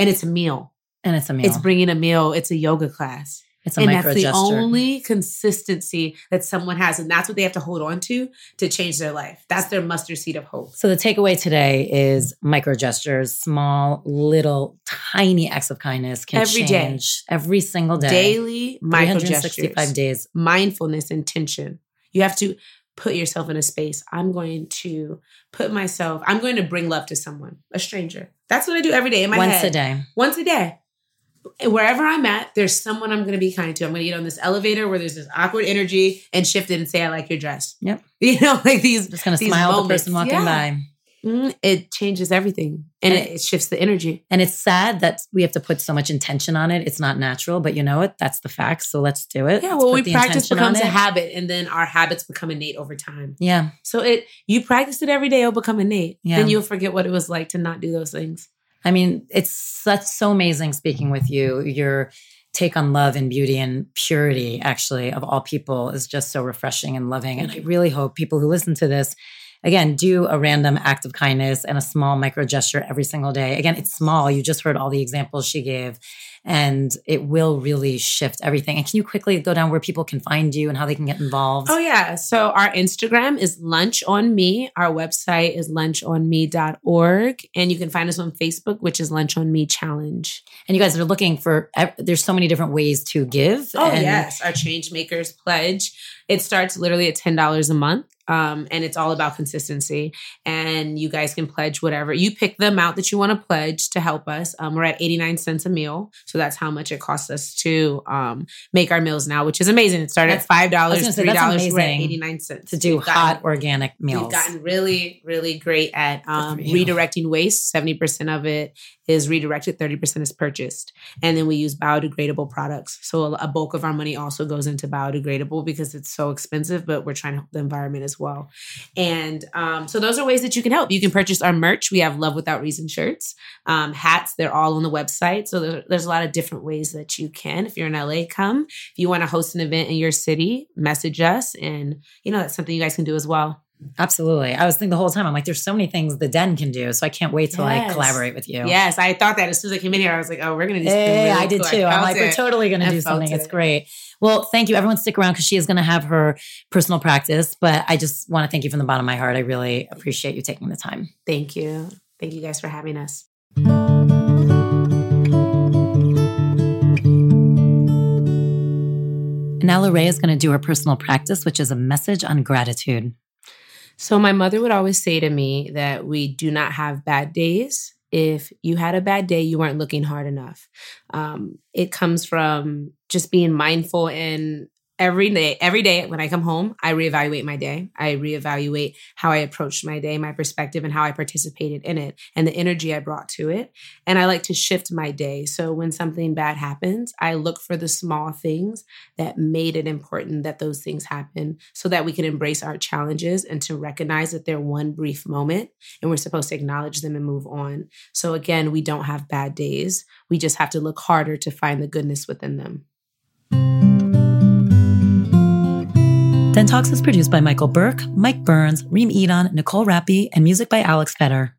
And it's a meal. And it's a meal. It's bringing a meal. It's a yoga class. It's a and micro that's the gesture. only consistency that someone has. And that's what they have to hold on to to change their life. That's their mustard seed of hope. So the takeaway today is micro gestures, small, little, tiny acts of kindness can Every day. change every single day. Daily micro 365 gestures. days. Mindfulness, intention. You have to put yourself in a space. I'm going to put myself, I'm going to bring love to someone, a stranger. That's what I do every day in my life. Once head. a day. Once a day. Wherever I'm at, there's someone I'm going to be kind to. I'm going to get on this elevator where there's this awkward energy and shift it and say, I like your dress. Yep. You know, like these. Just gonna smile at the person walking Yeah. by. Mm, it changes everything and And it, it shifts the energy. And it's sad that we have to put so much intention on it. It's not natural, but you know what? That's the fact. So let's do it. Yeah, well, we practice becomes a habit, and then our habits become innate over time. Yeah. So it you practice it every day, it'll become innate. Yeah. Then you'll forget what it was like to not do those things. I mean, it's such so amazing speaking with you. Your take on love and beauty and purity, actually, of all people, is just so refreshing and loving. And I really hope people who listen to this, again, do a random act of kindness and a small micro gesture every single day. Again, it's small. You just heard all the examples she gave, and it will really shift everything. And can you quickly go down where people can find you and how they can get involved? Oh yeah. So our Instagram is Lunch on Me. Our website is lunchonme.org. And you can find us on Facebook, which is Lunch on Me Challenge. And you guys are looking for, there's so many different ways to give. Oh and yes. Our Change Makers pledge. It starts literally at $10 a month. Um, and it's all about consistency. And you guys can pledge whatever. You pick the amount that you want to pledge to help us. Um, we're at 89 cents a meal. So that's how much it costs us to um, make our meals now, which is amazing. It started at $5, gonna $3, we're at 89 cents. To do gotten- hot organic meals. We've gotten really, really great at um, redirecting waste. 70% of it is redirected, 30% is purchased. And then we use biodegradable products. So a, a bulk of our money also goes into biodegradable because it's so expensive, but we're trying to help the environment as well. And um, so those are ways that you can help. You can purchase our merch. We have Love Without Reason shirts, um, hats. They're all on the website. So there, there's a lot of different ways that you can. If you're in LA, come. If you want to host an event in your city, message us. And, you know, that's something you guys can do as well. Absolutely. I was thinking the whole time, I'm like, there's so many things the den can do. So I can't wait to like collaborate with you. Yes, I thought that as soon as I came in here, I was like, oh, we're going to do something Hey, really I did cool. too. I'm felt like, we're totally going to do something. It's great. Well, thank you. Everyone stick around because she is going to have her personal practice. But I just want to thank you from the bottom of my heart. I really appreciate you taking the time. Thank you. Thank you guys for having us. Now Lorraine is going to do her personal practice, which is a message on gratitude. So, my mother would always say to me that we do not have bad days. If you had a bad day, you weren't looking hard enough. Um, it comes from just being mindful and every day, every day when I come home, I reevaluate my day. I reevaluate how I approached my day, my perspective, and how I participated in it and the energy I brought to it. And I like to shift my day. So when something bad happens, I look for the small things that made it important that those things happen so that we can embrace our challenges and to recognize that they're one brief moment and we're supposed to acknowledge them and move on. So again, we don't have bad days. We just have to look harder to find the goodness within them. Den Talks is produced by Michael Burke, Mike Burns, Reem Edon, Nicole Rappi, and music by Alex Fetter.